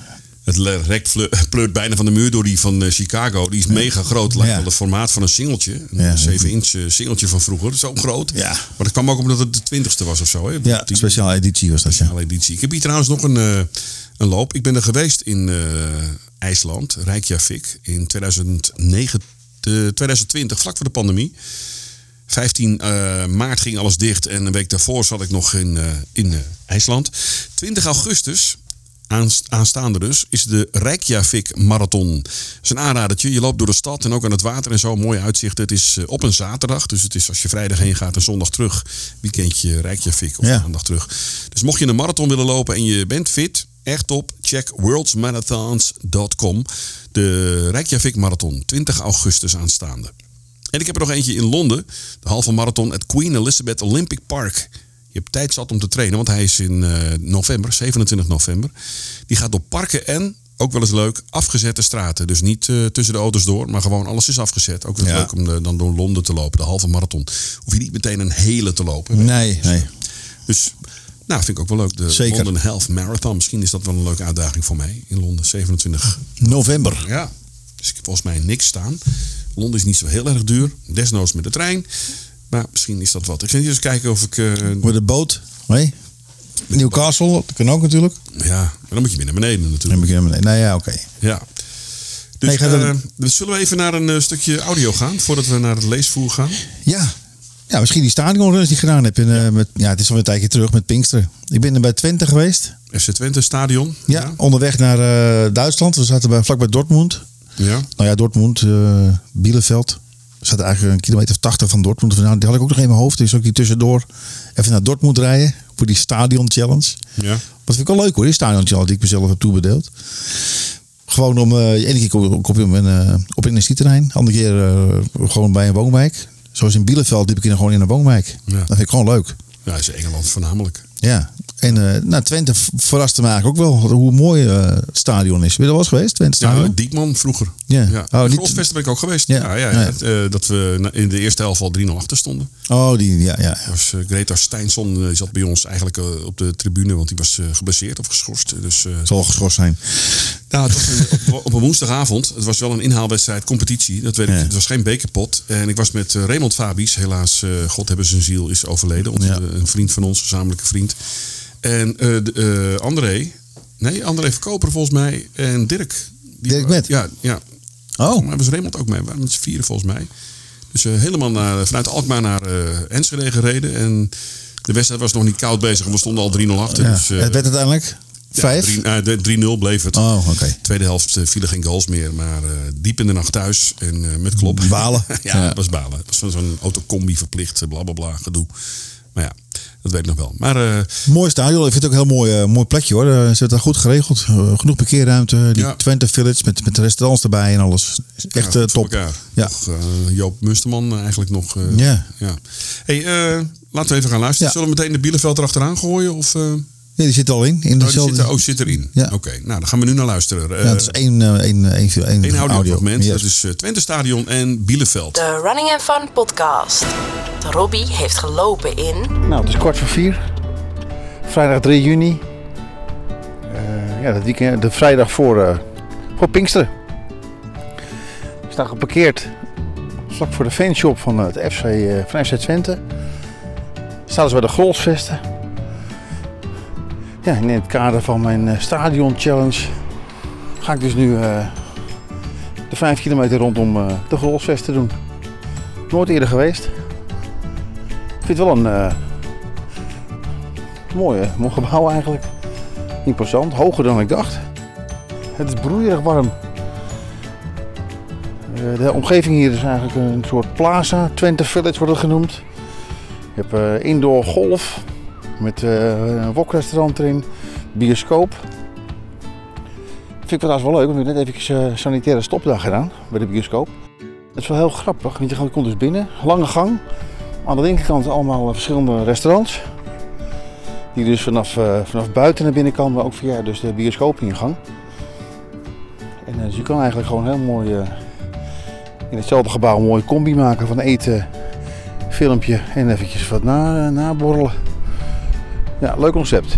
Het rek pleurt bijna van de muur door die van eh, Chicago. Die is mega groot. Lijkt wel het formaat van een singeltje. Een Ja. 7-inch eh, singeltje van vroeger. Zo groot. Ja. Maar dat kwam ook omdat het de twintigste was of zo. Hè? ja Die- speciale editie was dat. Ja. speciale editie. Ik heb hier trouwens nog een, eh, een loop. Ik ben er geweest in eh, IJsland, Reykjavik, in 2009, eh, 2020, vlak voor de pandemie. 15 eh, maart ging alles dicht en een week daarvoor zat ik nog in, in IJsland. 20 augustus, aanstaande dus, is de Reykjavik Marathon. Dat is een aanradertje. Je loopt door de stad en ook aan het water en zo. Mooi uitzicht. Het is eh, op een zaterdag. Dus het is als je vrijdag heen gaat en zondag terug. Weekendje Reykjavik of Ja. maandag terug. Dus mocht je een marathon willen lopen en je bent fit, echt top, check worldsmarathons.com. De Reykjavik Marathon, 20 augustus aanstaande. En ik heb er nog eentje in Londen. De halve marathon at Queen Elizabeth Olympic Park. Je hebt tijd zat om te trainen, want hij is in eh, november, 27 november. Die gaat door parken en, ook wel eens leuk, afgezette straten. Dus niet eh, tussen de auto's door, maar gewoon alles is afgezet. Ook wel eens Ja. leuk om eh, dan door Londen te lopen, de halve marathon. Hoef je niet meteen een hele te lopen. Nee, nee. Dus, nou, vind ik ook wel leuk. De Zeker. London Half Marathon. Misschien is dat wel een leuke uitdaging voor mij. In Londen, 27 November. ja. Dus ik heb volgens mij niks staan. Londen is niet zo heel erg duur. Desnoods met de trein. Maar misschien is dat wat. Ik ga eens kijken of ik... eh, Met de boot. Nee. Newcastle, dat kan ook natuurlijk. ja, maar dan moet je weer naar beneden Dan natuurlijk. heb ik hem. Nee, ja, oké. Ja. Dus Nee, dan- eh, dus zullen we even naar een eh, stukje audio gaan... voordat we naar het leesvoer gaan? Ja. Ja, misschien die stadionruns die ik gedaan heb. In, met, ja, het is al een tijdje terug met Pinkster. Ik ben er bij Twente geweest. FC Twente Stadion. Ja, onderweg naar Duitsland. We zaten bij, vlakbij Dortmund. Ja. Nou ja, Dortmund, Bielefeld. Zaten eigenlijk een kilometer of 80 van Dortmund vandaan. Die had ik ook nog in mijn hoofd. Dus ook die tussendoor even naar Dortmund rijden. Voor die stadion challenge. Ja. Dat vind ik wel leuk hoor, die stadion challenge die ik mezelf heb toebedeeld. Gewoon om, eh ene keer kom je op een, eh, op industrieterrein. Andere keer eh, gewoon bij een woonwijk. Zoals in Bielefeld liep ik in, gewoon in een woonwijk. Ja. Dat vind ik gewoon leuk. Ja, is Engeland voornamelijk. Ja. En eh nou, Twente verraste me eigenlijk ook wel hoe mooi eh, het stadion is. Ben je er wel eens geweest, Twente Ja, stadion? Diekman vroeger. Ja. ja. Oh, ben ik ook geweest. Ja. Ja, ja, Ja. Het, eh, dat we in de eerste helft al 3-0 achter stonden. Oh, die, ja, ja. ja. was eh, Greta Steinsson eh, zat bij ons eigenlijk eh, op de tribune, want die was eh, geblesseerd of geschorst. Dus, eh, Zal geschorst zijn. nou, het was een, op, op een woensdagavond. Het was wel een inhaalwedstrijd, competitie. Dat weet ik. Ja. Het was geen bekerpot. En ik was met eh, Raymond Fabies. Helaas, eh, God hebben zijn ziel, is overleden. Onze, Ja. Een vriend van ons, gezamenlijke vriend. En eh, de, eh, André, nee, André Verkoper volgens mij. En Dirk. Die- Dirk Met? Ja, ja. Oh, Maar was Raymond ook mee. We waren met z'n vieren volgens mij. Dus eh, helemaal naar, vanuit Alkmaar naar Enschede gereden. En de wedstrijd was nog niet koud bezig. We stonden al 3-0 achter. ja. Dus, het werd uiteindelijk ja, vijf. drie- eh, de 3-0 bleef het. Oh, oké. Tweede helft vielen geen goals meer. Maar diep in de nacht thuis. En met klop. Balen. ja, was balen. Het was zo'n- autocombi verplicht. eh, Bla bla bla gedoe. Maar ja. Dat weet ik nog wel. Maar eh, Mooi stadion. Ik vind het ook een heel mooi, eh, mooi plekje hoor. Eh, Ze hebben het goed geregeld. Genoeg parkeerruimte. Die Ja. Twente Village met, met restaurants erbij en alles. Echt ja, top. Ja. Nog, Joop Musterman eh, eigenlijk nog. Ja. ja. Hey, laten we even gaan luisteren. Ja. Zullen we meteen de Bieleveld erachteraan gooien? Of, Ja, die zit al in. in oh, die dezelfde- zit, er- oh, zit erin. Ja. Oké, nou dan gaan we nu naar luisteren. Eh ja, het is één, eh, één, eh, één, één, Eén audiofragment. Yes. Dat is eh, Twente Stadion en Bieleveld. De Running and Fun podcast. Robbie heeft gelopen in Nou, het is kwart voor vier. Vrijdag 3 juni. Eh, ja, dat weekend, de vrijdag voor, eh, voor Pinksteren. Ik sta geparkeerd vlak voor de fanshop van het FC, eh, van FC Twente. Staan ze bij de Grolsvesten. Ja, in het kader van mijn eh, stadion challenge ga ik dus nu eh, de 5 kilometer rondom eh, de Grolsvesten doen. Nooit eerder geweest. Ik vind het wel een eh, mooi, gebouw eigenlijk. Imposant, hoger dan ik dacht. Het is broeierig warm. De omgeving hier is eigenlijk een soort plaza. Twente Village wordt het genoemd. Je hebt indoor golf met eh, een wokrestaurant erin, bioscoop. Vind ik trouwens wel leuk, want we hebben net even eh, sanitaire stopdag gedaan bij de bioscoop. Dat is wel heel grappig, want je komt dus binnen, lange gang. Aan de linkerkant allemaal eh, verschillende restaurants. Die dus vanaf, vanaf buiten naar binnen kan, maar ook via dus de bioscoopingang. En eh, dus je kan eigenlijk gewoon heel mooi in hetzelfde gebouw een mooie combi maken van eten, filmpje en eventjes wat na, naborrelen. Ja, leuk concept.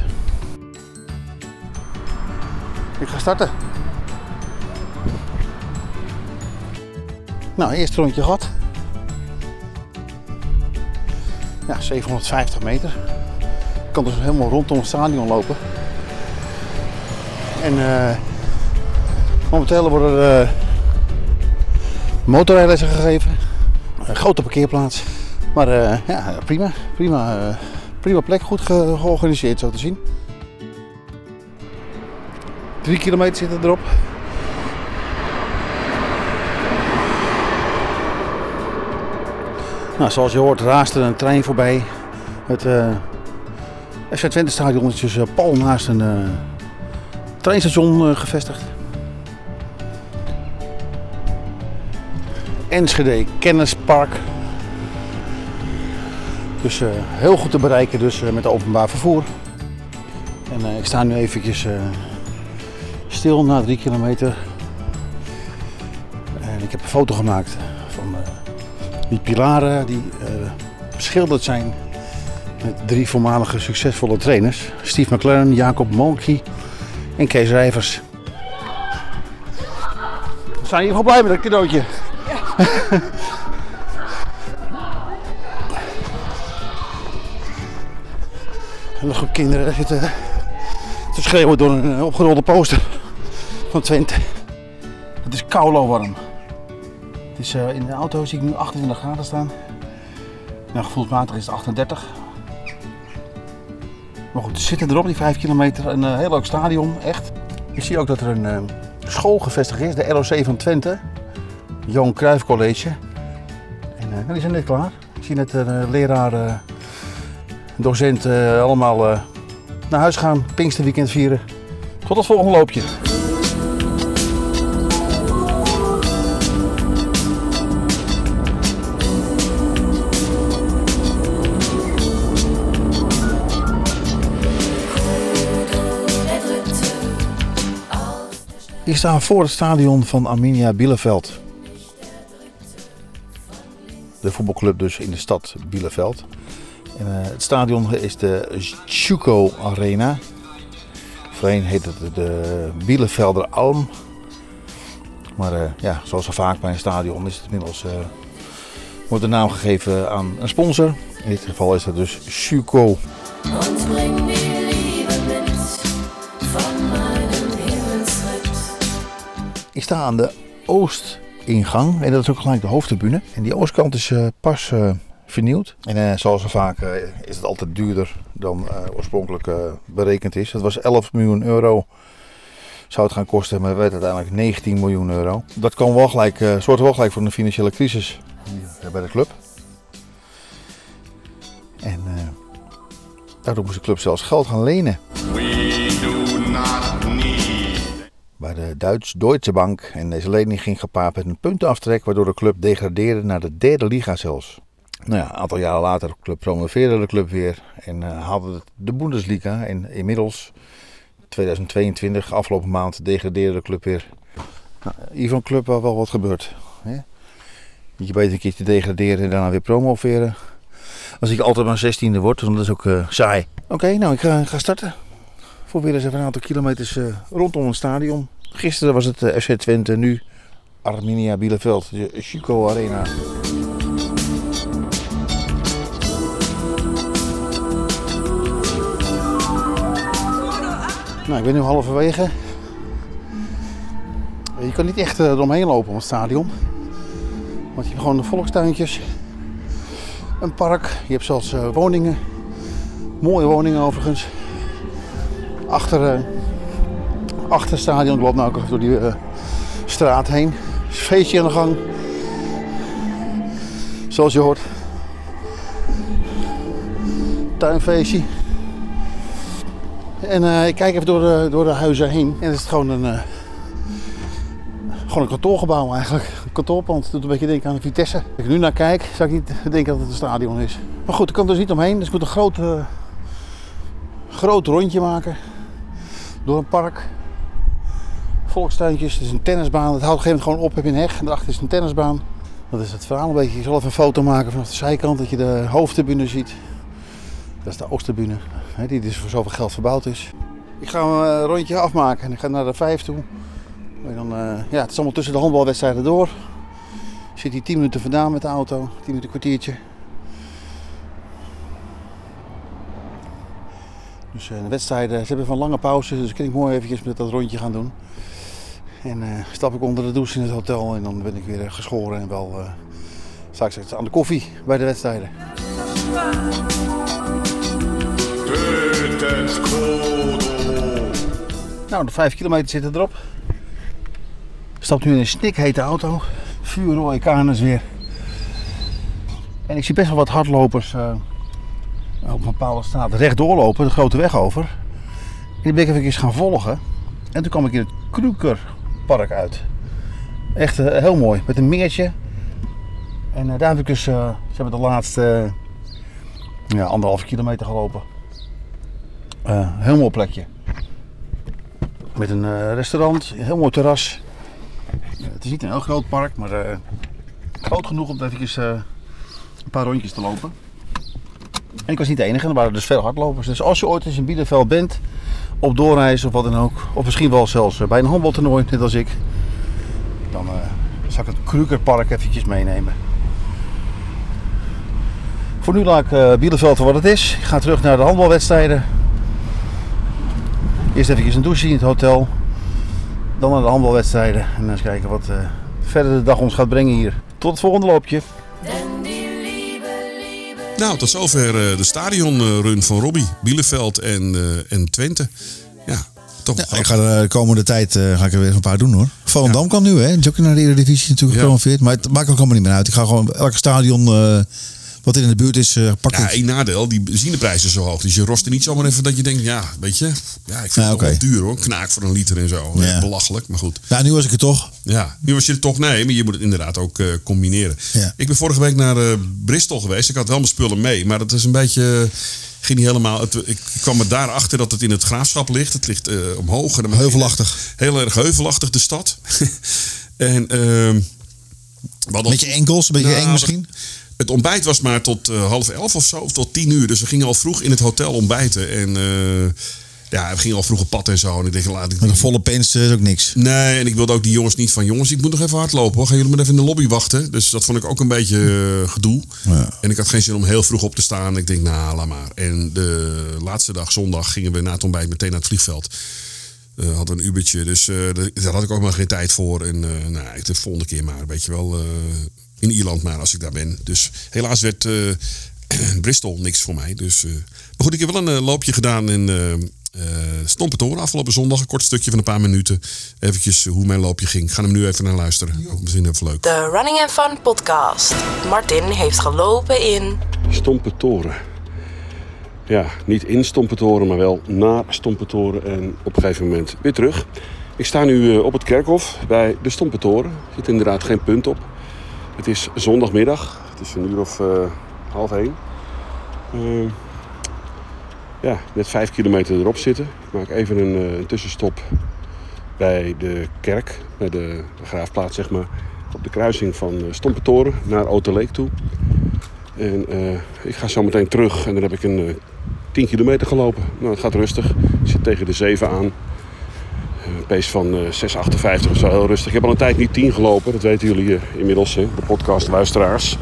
Ik ga starten. Nou, eerste rondje gehad. Ja, 750 meter. Ik kan dus helemaal rondom het stadion lopen. En eh, momenteel worden er uh, gegeven. Een grote parkeerplaats. Maar eh, ja, prima. Prima, prima plek. Goed ge- georganiseerd zo te zien. Drie kilometer zitten erop. Nou, zoals je hoort raast er een trein voorbij. Het eh FC Twente stadion is dus eh, pal naast een eh, treinstation gevestigd. Enschede Kennispark. Dus eh, heel goed te bereiken dus, eh, met openbaar vervoer. En eh, ik sta nu eventjes stil na drie kilometer. En ik heb een foto gemaakt van die pilaren die beschilderd zijn met drie voormalige succesvolle trainers. Steve McLaren, Jacob Molky en Kees Rijvers. We zijn hier gewoon blij met dat cadeautje. En een groep kinderen zitten te schreeuwen door een eh, opgerolde poster van Twente. Het is koulo warm. Het is, eh, in de auto zie ik nu 28 graden staan. Nou, gevoelsmatig is het 38. Maar goed, ze zitten erop, die 5 kilometer. Een eh, heel leuk stadion, echt. Je ziet ook dat er een eh, school gevestigd is, de LOC van Twente. Johan Cruijff College. En nou, die zijn net klaar. Ik zie net een leraar, docent, eh, allemaal eh, naar huis gaan. Pinksterweekend vieren. Tot het volgende loopje. Ik sta voor het stadion van Arminia Bielefeld. De voetbalclub dus in de stad Bielefeld. En, eh, het stadion is de Schuko Arena. Voorheen heette het de Bielevelder Alm. Maar eh, ja, zoals zo vaak bij een stadion is het inmiddels, eh, wordt de naam gegeven aan een sponsor. In dit geval is dat dus Himmelsritt. Ik sta aan de oostingang en dat is ook gelijk de hoofdtribune. En die oostkant is pas vernieuwd. En eh, zoals zo vaak eh, is het altijd duurder dan eh, oorspronkelijk eh, berekend is. Het was 11 miljoen euro zou het gaan kosten, maar het werd uiteindelijk 19 miljoen euro. Dat kan wel gelijk, eh zorgt wel gelijk voor een financiële crisis bij de club. En eh, Daardoor moest de club zelfs geld gaan lenen. We do not need bij de Duits-Deutsche Bank. En deze lening ging gepaard met een puntenaftrek, waardoor de club degradeerde naar de derde liga zelfs. Nou ja, een aantal jaren later promoveerde de club weer en eh, haalde het de Bundesliga. En inmiddels, 2022, afgelopen maand, degradeerde de club weer. Nou, hier van club waar wel wat gebeurt. Hè? Je beter een keertje degraderen en daarna weer promoveren. Als ik altijd maar 16e word, dan is ook eh, saai. Oké, nou ik ga, starten. Voor weer eens even een aantal kilometers eh, rondom een stadion. Gisteren was het FC Twente, nu Arminia Bielefeld, de Chico Arena. Nou, ik ben nu halverwege. Je kan niet echt eh, eromheen lopen om het stadion. Want je hebt gewoon de volkstuintjes, een park, je hebt zelfs eh, woningen. Mooie woningen overigens achter, eh, achter het stadion. Ik loop nou ook door die straat heen. Feestje aan de gang. Zoals je hoort. Tuinfeestje. En eh, ik kijk even door de, door de huizen heen. En het is gewoon een, eh, gewoon een kantoorgebouw eigenlijk. Een kantoorpand. Het doet een beetje denken aan de Vitesse. Als ik nu naar kijk, zou ik niet denken dat het een stadion is. Maar goed, ik kan er dus niet omheen. Dus ik moet een groot, eh, groot rondje maken door een park. Volkstuintjes, het is een tennisbaan. Het houdt op een gegeven moment gewoon op, heb je een heg en daarachter is een tennisbaan. Dat is het verhaal een beetje. Je zal even een foto maken vanaf de zijkant dat je de hoofdtribune ziet. Dat is de Oosttribune, die dus voor zoveel geld verbouwd is. Ik ga een rondje afmaken en ik ga naar de vijf toe. Dan, eh, ja, het is allemaal tussen de handbalwedstrijden door. Ik zit hier 10 minuten vandaan met de auto, 10 minuten kwartiertje. Dus eh, de wedstrijden, ze hebben van lange pauze, dus kan ik mooi eventjes met dat rondje gaan doen. En eh, stap ik onder de douche in het hotel en dan ben ik weer eh, geschoren en wel eh ik straks aan de koffie bij de wedstrijden. Nou, de 5 kilometer zitten erop. Stap nu in een snikhete auto. Vuurrooie kanus weer. En ik zie best wel wat hardlopers eh, op een bepaalde straat rechtdoor lopen, de grote weg over. Die ben ik even gaan volgen. En toen kwam ik in het Krukerpark uit. Echt eh, heel mooi, met een meertje. En eh, daar heb ik dus, ze hebben de laatste ja, anderhalve kilometer gelopen. Eh, heel mooi plekje. Met een eh, restaurant, een heel mooi terras. Eh, het is niet een heel groot park, maar groot genoeg om eh, een paar rondjes te lopen. En ik was niet de enige, er waren dus veel hardlopers. Dus als je ooit eens in Bielefeld bent, op doorreis of wat dan ook, of misschien wel zelfs bij een handbaltoernooi, net als ik, dan zal ik het Krugerpark eventjes meenemen. Voor nu laat ik Bielefeld voor wat het is. Ik ga terug naar de handbalwedstrijden. Eerst even een douche in het hotel. Dan naar de handbalwedstrijden. En dan eens kijken wat eh, verder de dag ons gaat brengen hier. Tot het volgende loopje. Nou, tot zover eh, de stadionrun van Robbie, Bielefeld en, eh, en Twente. Ja, toch Ja, wel ik ga er de komende tijd eh, ga ik er weer een paar doen hoor. Volendam kan nu hè. Ook naar de Eredivisie natuurlijk Ja. gepromoveerd. Maar het maakt ook allemaal niet meer uit. Ik ga gewoon elk stadion eh, wat in de buurt is eh pakken. Ja, één nadeel, die benzineprijs is zo hoog. Dus je rost er niet zomaar even dat je denkt, ja, weet je, ja, ik vind Ja, het oké. wel duur hoor. Knaak voor een liter en zo. Ja. Echt Belachelijk, maar goed. Nou, nu was ik er toch. Ja, nu was je er toch, nee, maar je moet het inderdaad ook eh, combineren. Ja. Ik ben vorige week naar eh, Bristol geweest. Ik had wel mijn spullen mee, maar dat is een beetje, ging niet helemaal. Het, ik kwam er daarachter dat het in het graafschap ligt. Het ligt eh, omhoog. En Heuvelachtig. Heel erg heuvelachtig, de stad. en, ehm we hadden- Met je enkels, een beetje Nou, eng misschien. Het ontbijt was maar tot eh, half elf of zo, of tot tien uur. Dus we gingen al vroeg in het hotel ontbijten. En eh, ja, we gingen al vroeg op pad en zo. En ik dacht, laat ik Met een volle pens eh, is ook niks. Nee, en ik wilde ook die jongens niet van... jongens, ik moet nog even hardlopen hoor. Gaan jullie maar even in de lobby wachten? Dus dat vond ik ook een beetje gedoe. Ja. En ik had geen zin om heel vroeg op te staan. Ik denk, nou, laat maar. En de laatste dag, zondag, gingen we na het ontbijt meteen naar het vliegveld. Hadden we een ubertje, dus daar had ik ook maar geen tijd voor. En nou, ik de volgende keer maar, weet je wel. In Ierland maar, als ik daar ben. Dus helaas werd eh, Bristol niks voor mij. Dus, eh, maar goed, ik heb wel een eh, loopje gedaan in eh eh Stompentoren afgelopen zondag. Een kort stukje van een paar minuten. Eventjes hoe mijn loopje ging. Ik ga hem nu even naar luisteren. Ook misschien even leuk. De Running and Fun podcast. Martin heeft gelopen in Stompe Toren. Ja, niet in Stompentoren, maar wel naar Stompentoren en op een gegeven moment weer terug. Ik sta nu op het kerkhof bij de Stompentoren. Er zit inderdaad geen punt op. Het is zondagmiddag. Het is een uur of eh, half één. Eh, ja, net vijf kilometer erop zitten. Ik maak even een, eh, tussenstop bij de kerk, bij de begraafplaats zeg maar. Op de kruising van eh, Stompentoren naar Oterleek toe. En ik ga zo meteen terug en dan heb ik een eh 10 kilometer gelopen. Nou, het gaat rustig. Ik zit tegen de 7 aan. Van eh 6,58 of zo, heel rustig. Ik heb al een tijd niet 10 gelopen, dat weten jullie eh, inmiddels, hè, de podcastluisteraars.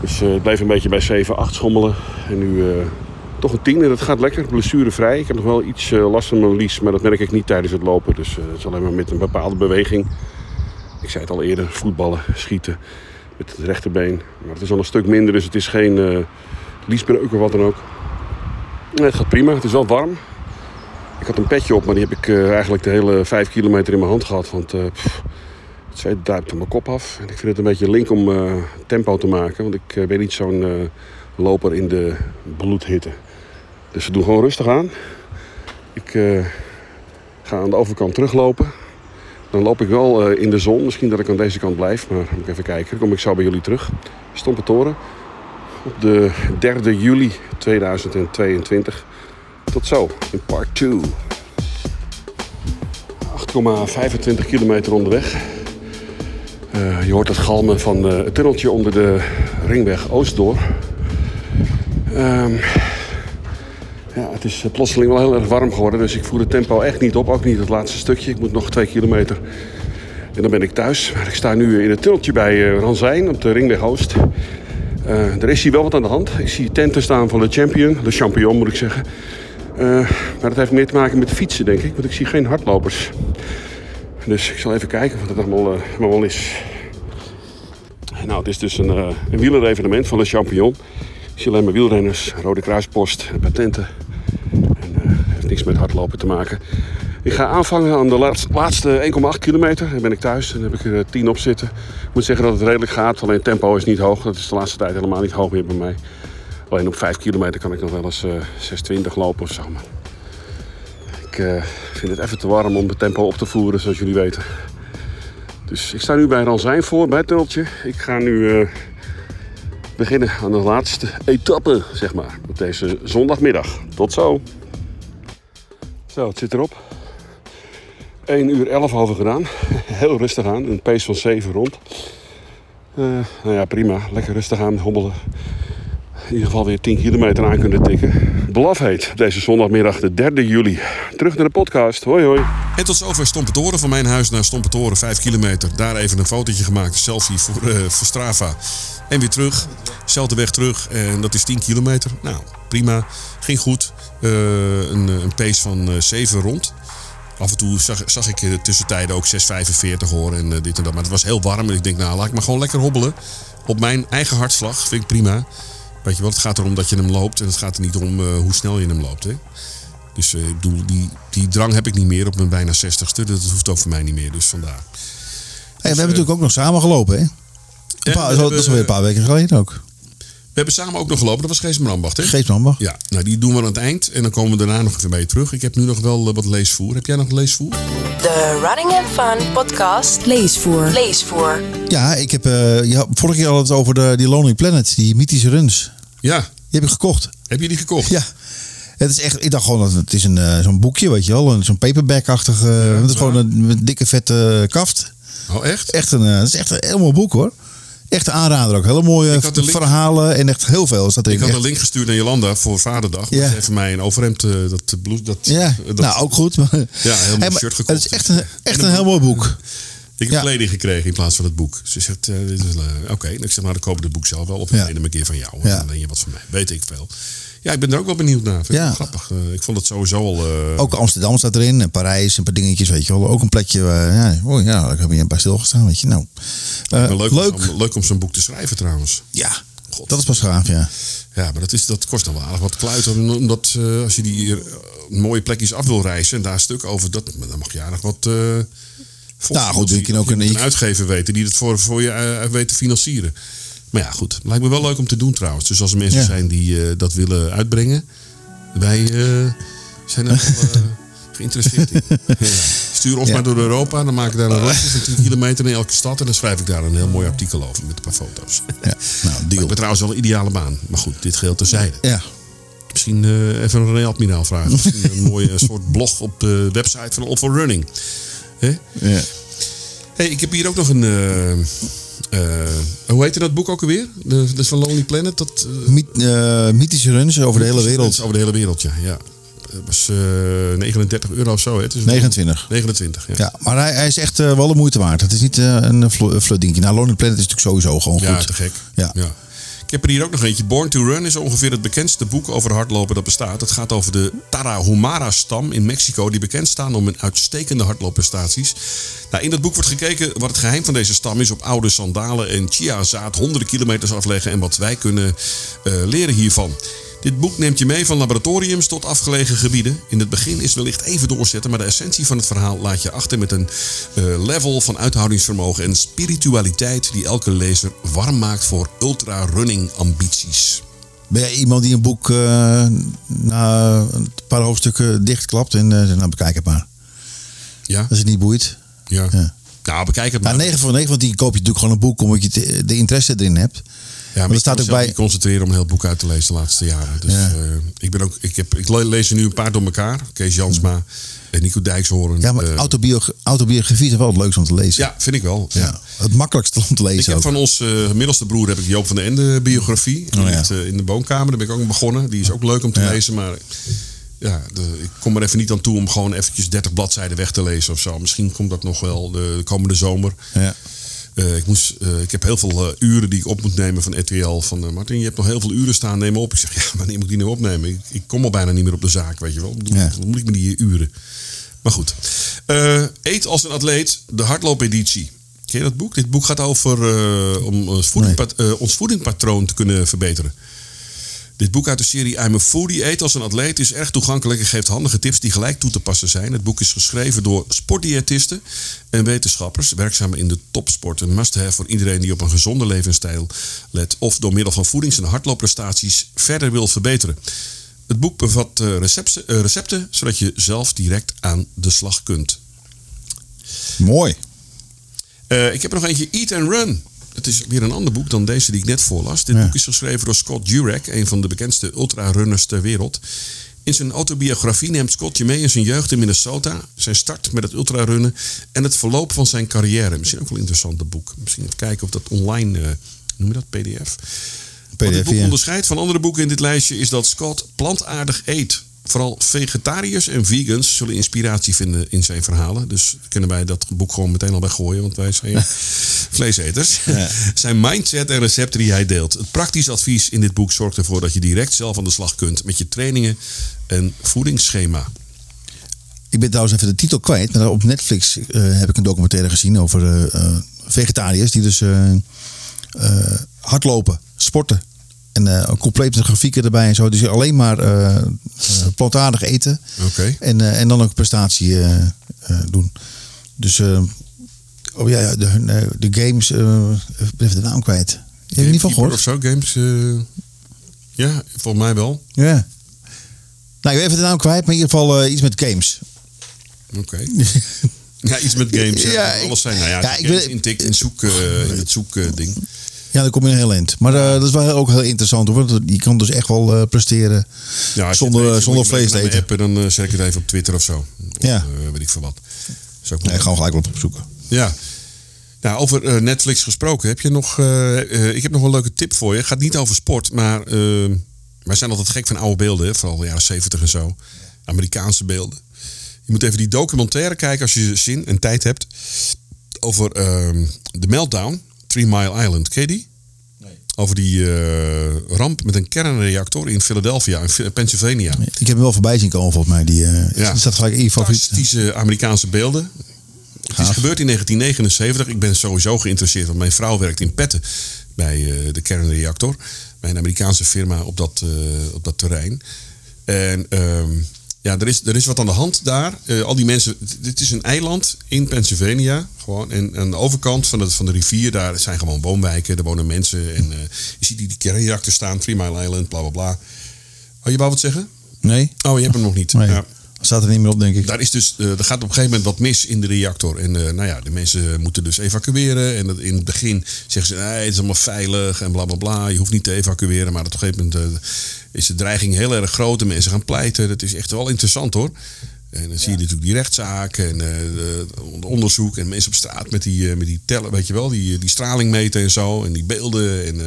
Dus eh, het bleef een beetje bij 7, 8 schommelen. En nu eh, toch een 10 en dat gaat lekker, blessurevrij. Ik heb nog wel iets eh, last van mijn lies, maar dat merk ik niet tijdens het lopen. Dus eh, het is alleen maar met een bepaalde beweging. Ik zei het al eerder, voetballen, schieten met het rechterbeen. Maar het is al een stuk minder, dus het is geen eh liesbreuk of wat dan ook. Het gaat prima, het is wel warm. Ik had een petje op, maar die heb ik eh, eigenlijk de hele 5 kilometer in mijn hand gehad. Want eh, het zweet duikt van mijn kop af. En ik vind het een beetje link om eh, tempo te maken. Want ik ben niet zo'n loper in de bloedhitte. Dus we doen gewoon rustig aan. Ik ga aan de overkant teruglopen. Dan loop ik wel in de zon. Misschien dat ik aan deze kant blijf. Maar moet ik even kijken. Dan kom ik zo bij jullie terug. Stompentoren. Op de 3 juli 2022. Tot zo in part 2. 8,25 kilometer onderweg. Eh, je hoort het galmen van eh, het tunneltje onder de ringweg Oost door. Ehm, ja, het is eh, plotseling wel heel erg warm geworden, dus ik voer het tempo echt niet op. Ook niet het laatste stukje. Ik moet nog twee kilometer en dan ben ik thuis. Maar ik sta nu in het tunneltje bij Ranzijn op de ringweg Oost. Er is hier wel wat aan de hand. Ik zie tenten staan van de champion, de champion moet ik zeggen. Eh, maar dat heeft meer te maken met fietsen, denk ik. Want ik zie geen hardlopers. Dus ik zal even kijken wat het allemaal, eh, allemaal is. Nou, het is dus een, uh, een wielerevenement van de Champion. Ik zie alleen maar wielrenners, Rode Kruispost en patenten. En eh, heeft niks met hardlopen te maken. Ik ga aanvangen aan de laatste, laatste 1,8 kilometer. Dan ben ik thuis en heb ik er 10 op zitten. Ik moet zeggen dat het redelijk gaat. Alleen tempo is niet hoog. Dat is de laatste tijd helemaal niet hoog meer bij mij. Alleen op 5 kilometer kan ik nog wel eens eh 6,20 lopen of zo. Maar ik eh, vind het even te warm om het tempo op te voeren, zoals jullie weten. Dus ik sta nu bij Ranzijn voor, bij het tunneltje. Ik ga nu eh, beginnen aan de laatste etappe, zeg maar. Op deze zondagmiddag. Tot zo. Zo, het zit erop. 1 uur 11 over gedaan. Heel rustig aan. Een pace van 7 rond. Eh, nou ja, prima. Lekker rustig aan hobbelen. In ieder geval weer 10 kilometer aan kunnen tikken. Belafheet op deze zondagmiddag, de 3 juli. Terug naar de podcast. Hoi hoi. En tot zover Stompentoren. Van mijn huis naar Stompentoren, 5 kilometer. Daar even een fotootje gemaakt, selfie voor, eh, voor Strava. En weer terug. Zelfde weg terug. En dat is 10 kilometer. Nou, prima. Ging goed. Eh, een, een pace van eh 7 rond. Af en toe zag, zag ik de tussentijden ook 6,45 horen en dit en dat. Maar het was heel warm en ik denk, nou laat ik maar gewoon lekker hobbelen. Op mijn eigen hartslag vind ik prima. Weet je wel, het gaat erom dat je hem loopt en het gaat er niet om eh, hoe snel je hem loopt. Hè? Dus eh, ik bedoel, die, die drang heb ik niet meer op mijn bijna 60ste. Dat hoeft ook voor mij niet meer, dus vandaar. Hey, we hebben natuurlijk ook nog samen gelopen, hè? Ja, paar- dat is alweer een paar weken geleden ook. We hebben samen ook nog gelopen, dat was Gees Brandbach, hè? Geestmamba. Ja, nou die doen we aan het eind en dan komen we daarna nog even bij je terug. Ik heb nu nog wel eh, wat leesvoer. Heb jij nog leesvoer? De Running and Fun podcast Leesvoer. Leesvoer. Ja, ik heb uh, ja, vorige keer al het over de, die Lonely Planet, die mythische runs. Ja, Die heb ik gekocht. heb je die gekocht? Ja. Het is echt, ik dacht gewoon dat het is een, eh, zo'n boekje, weet je wel. een- Zo'n paperback-achtig. eh, het is gewoon een, een dikke vette eh, kaft. Oh, echt? Echt een, eh, het is echt een heel mooi boek hoor. Echt een aanrader ook. Hele mooie Ik had verhalen en echt heel veel. Is dat Ik erin. had Echt- een link gestuurd naar Jolanda voor Vaderdag. Ja. Ja. Even mij een overhemd, eh, dat bloed, dat... Ja, dat, nou ook goed. maar- heel mooi Hey, shirt gekocht. Het is echt een, En echt een een heel mooi boek. Ik heb Ja. kleding gekregen in plaats van het boek. Ze zegt, eh, eh, oké. Ik zeg, nou dan koop ik het boek zelf wel. Of Ja. hem een keer van jou. En Ja. dan leen je wat van mij. Weet ik veel. Ja, ik ben er ook wel benieuwd naar. Vind Ja. grappig. Eh, ik vond het sowieso al... Ook Amsterdam staat erin en Parijs en een paar dingetjes, weet je wel. Ook een plekje ja, oh ja, daar heb je bij stilgestaan, weet je. Nou, maar leuk, leuk. Om, zo- leuk om zo'n boek te schrijven trouwens. Ja, dat is pas gaaf, ja. Ja, maar dat, is, dat kost dan wel aardig wat kluiten. Omdat als je die mooie plekjes af wil reizen en daar een stuk over, dat, dan mag je aardig wat. Eh Nou, goed, je kan ook een- uitgever weten die het voor, voor je eh, weet te financieren. Maar ja, goed. Lijkt me wel leuk om te doen trouwens. Dus als er mensen Ja. zijn die eh, dat willen uitbrengen. Wij eh, zijn er wel eh, geïnteresseerd in. Ja. Stuur ons Ja. maar door Europa. Dan maak ik daar een rondje van 10 kilometer in elke stad. En dan schrijf ik daar een heel mooi artikel over met een paar foto's. Ja. Nou, Ik deal. ben trouwens wel een ideale baan. Maar goed, dit geheel terzijde. Ja. Misschien eh, even een René Admiraal vragen. Misschien een mooie soort blog op de website van All for Running. Hè? ja. Hey, ik heb hier ook nog een. eh, eh, hoe heette dat boek ook alweer? De, dat is van Lonely Planet. Dat, Myth- eh, mythische runs over de hele dat wereld. over de hele wereld, ja. ja. Het was eh 39 euro of zo. Hè? Het is 29. 29, ja. Ja, maar hij, hij is echt wel de moeite waard. Het is niet een fl- een flutdingetje. Nou, Lonely Planet is natuurlijk sowieso gewoon Ja, goed. te gek. Ja. Ik heb er hier ook nog eentje. Born to Run is ongeveer het bekendste boek over hardlopen dat bestaat. Het gaat over de Tarahumara-stam in Mexico, die bekend staan om hun uitstekende hardloopprestaties. Nou, in dat boek wordt gekeken wat het geheim van deze stam is op oude sandalen en chiazaad honderden kilometers afleggen en wat wij kunnen eh, leren hiervan. Dit boek neemt je mee van laboratoriums tot afgelegen gebieden. In het begin is wellicht even doorzetten, maar de essentie van het verhaal laat je achter met een eh, level van uithoudingsvermogen en spiritualiteit die elke lezer warm maakt voor ultra-running ambities. Ben jij iemand die een boek eh, na een paar hoofdstukken dichtklapt en eh, zegt, nou bekijk het maar. Ja? Als het niet boeit. Ja. Ja. Nou, bekijk het maar. Nou, 9 van 9 van 10 koop je natuurlijk gewoon een boek omdat je de interesse erin hebt. Ja, maar er ik staat ook bij- niet concentreren om een heel boek uit te lezen de laatste jaren. Dus Ja. eh, ik, ben ook, ik, heb, ik le- lees er nu een paar door elkaar. Kees Jansma en Nico Dijkshoorn. Ja, maar eh, autobiogra- autobiografie is wel het leukste om te lezen. ja, vind ik wel. Ja. Ja, Het makkelijkste om te lezen Ik heb ook. van ons eh, middelste broer heb ik Joop van den Ende biografie. Oh, ja. in de woonkamer. Daar ben ik ook begonnen. Die is ook leuk om te Ja. lezen. Maar ja, de, ik kom er even niet aan toe om gewoon eventjes 30 bladzijden weg te lezen of zo. Misschien komt dat nog wel de, de komende zomer. Ja. Eh, ik, moest, eh, ik heb heel veel eh, uren die ik op moet nemen van RTL. Van Martin, je hebt nog heel veel uren staan, neem op. Ik zeg, ja, wanneer moet ik die nou opnemen? Ik, ik kom al bijna niet meer op de zaak, weet je wel. Bedoel, Ja. Hoe moet ik met die uren? Maar goed. Eet als een atleet, de hardloopeditie. Ken je dat boek? Dit boek gaat over om ons, voedingpat- eh, ons voedingpatroon te kunnen verbeteren. Dit boek uit de serie I'm a Foodie Eet als een atleet is erg toegankelijk en geeft handige tips die gelijk toe te passen zijn. Het boek is geschreven door sportdiëtisten en wetenschappers werkzaam in de topsport. Een must-have voor iedereen die op een gezonde levensstijl let of door middel van voedings- en hardloopprestaties verder wil verbeteren. Het boek bevat eh, recepten, eh, recepten zodat je zelf direct aan de slag kunt. Mooi. Eh, ik heb er nog eentje, Eat and Run. Het is weer een ander boek dan deze die ik net voorlas. Dit Ja. boek is geschreven door Scott Jurek, een van de bekendste ultrarunners ter wereld. In zijn autobiografie neemt Scott je mee in zijn jeugd in Minnesota, zijn start met het ultrarunnen en het verloop van zijn carrière. Misschien ook wel een interessant boek. Misschien even kijken of dat online, eh, noem je dat, PDF? Wat PDF, boek ja. onderscheidt van andere boeken in dit lijstje is dat Scott plantaardig eet. Vooral vegetariërs en vegans zullen inspiratie vinden in zijn verhalen. Dus kunnen wij dat boek gewoon meteen al weggooien, want wij zijn vleeseters. zijn mindset en recepten die hij deelt. Het praktisch advies in dit boek zorgt ervoor dat je direct zelf aan de slag kunt met je trainingen en voedingsschema. Ik ben trouwens even de titel kwijt. Maar op Netflix eh, heb ik een documentaire gezien over eh, eh, vegetariërs die dus eh, hardlopen, sporten. En een complete grafieken erbij en zo. Dus alleen maar eh, plantaardig eten. Oké. En, en dan ook prestatie doen. Dus oh ja, de, de games, ik ben even de naam kwijt. Je hebt er niet van gehoord? Of zo, games. ja, volgens mij wel. Ja. Nou, ik ben even de naam kwijt, maar in ieder geval iets met games. Oké. Ja, iets met games. Ja, alles zijn. Nou ja, ja, je ik intikt in, zoek, in het zoekding. Ja, dan kom je een heel eind. Maar eh, dat is wel ook heel interessant hoor. Want Je kan dus echt wel eh, presteren Ja, zonder, weet, zonder vlees te eten. appen, dan eh, zet ik het even op Twitter of zo. Of, Ja. weet ik veel wat. Zo Nee, gewoon gelijk wat opzoeken. Ja. Nou, over Netflix gesproken. Heb je nog, ik heb nog een leuke tip voor je. Het gaat niet over sport, maar eh, wij zijn altijd gek van oude beelden. Vooral de jaren 70 en zo. Amerikaanse beelden. Je moet even die documentaire kijken als je zin en tijd hebt. Over ehm, de Meltdown, Three Mile Island. Ken je die? Over die eh, ramp met een kernreactor in Philadelphia, in Pennsylvania. Ik heb hem wel voorbij zien komen volgens mij. Die, eh Ja. Die staat gelijk in. Fantastische Amerikaanse beelden. Het is gebeurd in 1979. Ik ben sowieso geïnteresseerd, want mijn vrouw werkt in Petten bij eh, de kernreactor. Bij een Amerikaanse firma op dat, eh, op dat terrein. En ehm, Ja, er is, er is wat aan de hand daar. Eh, al die mensen, dit is een eiland in Pennsylvania. Gewoon. En aan de overkant van de, van de rivier, daar zijn gewoon woonwijken. Er wonen mensen. En eh, je ziet die, die kernreactor staan, Three Mile Island, bla bla bla. Oh, je wou wat zeggen? Nee? Oh, je hebt hem nog niet. Nee. Ja. Staat er niet meer op, denk ik. Daar is dus, eh, er gaat op een gegeven moment wat mis in de reactor. En nou ja, de mensen moeten dus evacueren. En dat- in het begin zeggen ze, nee, het is allemaal veilig en bla bla bla. Je hoeft niet te evacueren. Maar op een gegeven moment is de dreiging heel erg groot. De mensen gaan pleiten. Dat is echt wel interessant hoor. En dan zie je natuurlijk die rechtszaak en eh, de- de onderzoek. En mensen op straat met die, eh, met die tellen, weet je wel, die, die straling meten en zo. En die beelden en eh,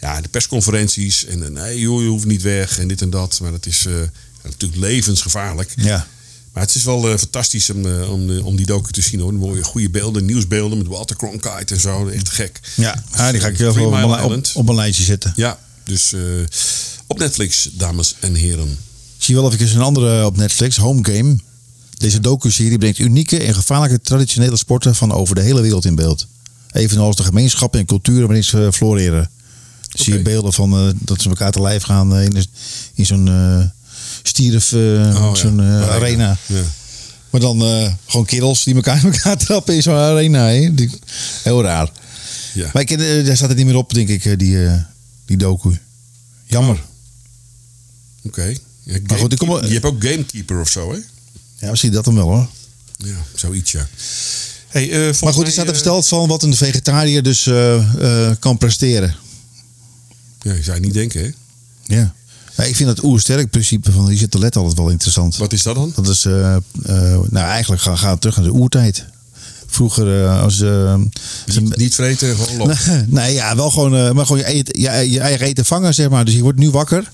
ja, de persconferenties. En nee, joh, je hoeft niet weg en dit en dat. Maar dat is natuurlijk levensgevaarlijk. Ja. Maar het is wel fantastisch om, om, om die docu te zien hoor. Mooie, goede beelden, nieuwsbeelden met Walter Cronkite en zo. Echt gek. Ja, ah, die ga ik Three even op, op, op een lijstje zetten. Ja, dus eh, op Netflix, dames en heren. Ik zie wel even een andere op Netflix, Home Game. Deze docu-serie brengt unieke en gevaarlijke traditionele sporten van over de hele wereld in beeld. Evenals de gemeenschappen en culturen waarin ze floreren. Zie je beelden van eh, dat ze elkaar te lijf gaan eh, in, in zo'n eh stierf, eh, Oh, zo'n ja. eh, arena. Ja. Maar dan eh, gewoon kerels die elkaar in elkaar trappen in zo'n arena. Hè? Die, heel raar. Ja. Maar ik, eh, daar staat het niet meer op, denk ik, eh, die, eh, die docu. Jammer. Oké. Ja, Maar goed, ik kom wel- Gamekeeper- Je hebt ook Gamekeeper of zo, hè? Ja, misschien dat dan wel hoor. Ja, zoiets, ja. Hey, eh, Maar goed, mij, er staat er eh, verteld van wat een vegetariër dus eh, kan presteren. Ja, je zou niet denken, hè? Ja. ja ik vind het oersterk principe van die zit let altijd wel interessant. Wat is dat dan? Dat is, nou eigenlijk gaat het terug naar de oertijd. Vroeger eh, als... eh, Niet, niet vreten, gewoon lopen. nee, ja, wel gewoon, eh, maar gewoon je, eten, je, je eigen eten vangen, zeg maar. Dus je wordt nu wakker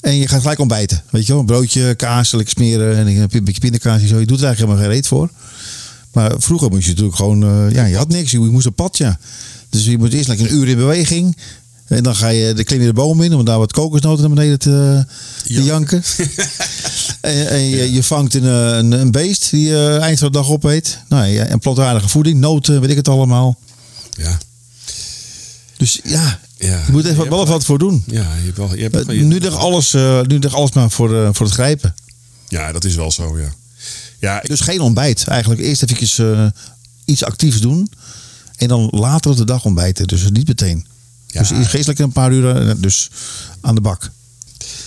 en je gaat gelijk ontbijten. Weet je wel, een broodje, kaas, lekker smeren en een beetje pindakaas en zo. Je doet er eigenlijk helemaal geen reet voor. Maar vroeger moest je natuurlijk gewoon, ja, je had niks. Je moest op pad, ja. Dus je moet eerst lekker een uur in beweging. En dan ga je, dan klim je de boom in om daar wat kokosnoten naar beneden te, te Ja. janken. en en je, je vangt een, eh, een, een beest die je eind van de dag opeet. Nou, ja, en plantaardige voeding, noten, weet ik het allemaal. Ja. Dus ja, Ja. je moet even wel wat voor doen. Ja, je hebt wel... Je hebt Eh, wel- je- nu ligt alles, eh, nu ligt alles maar voor, eh, voor het grijpen. Ja, dat is wel zo, ja. Ja, ik- Dus geen ontbijt. Eigenlijk eerst even eh, iets actiefs doen. En dan later op de dag ontbijten. Dus niet meteen. Ja. Dus geestelijk een paar uur eh, dus aan de bak.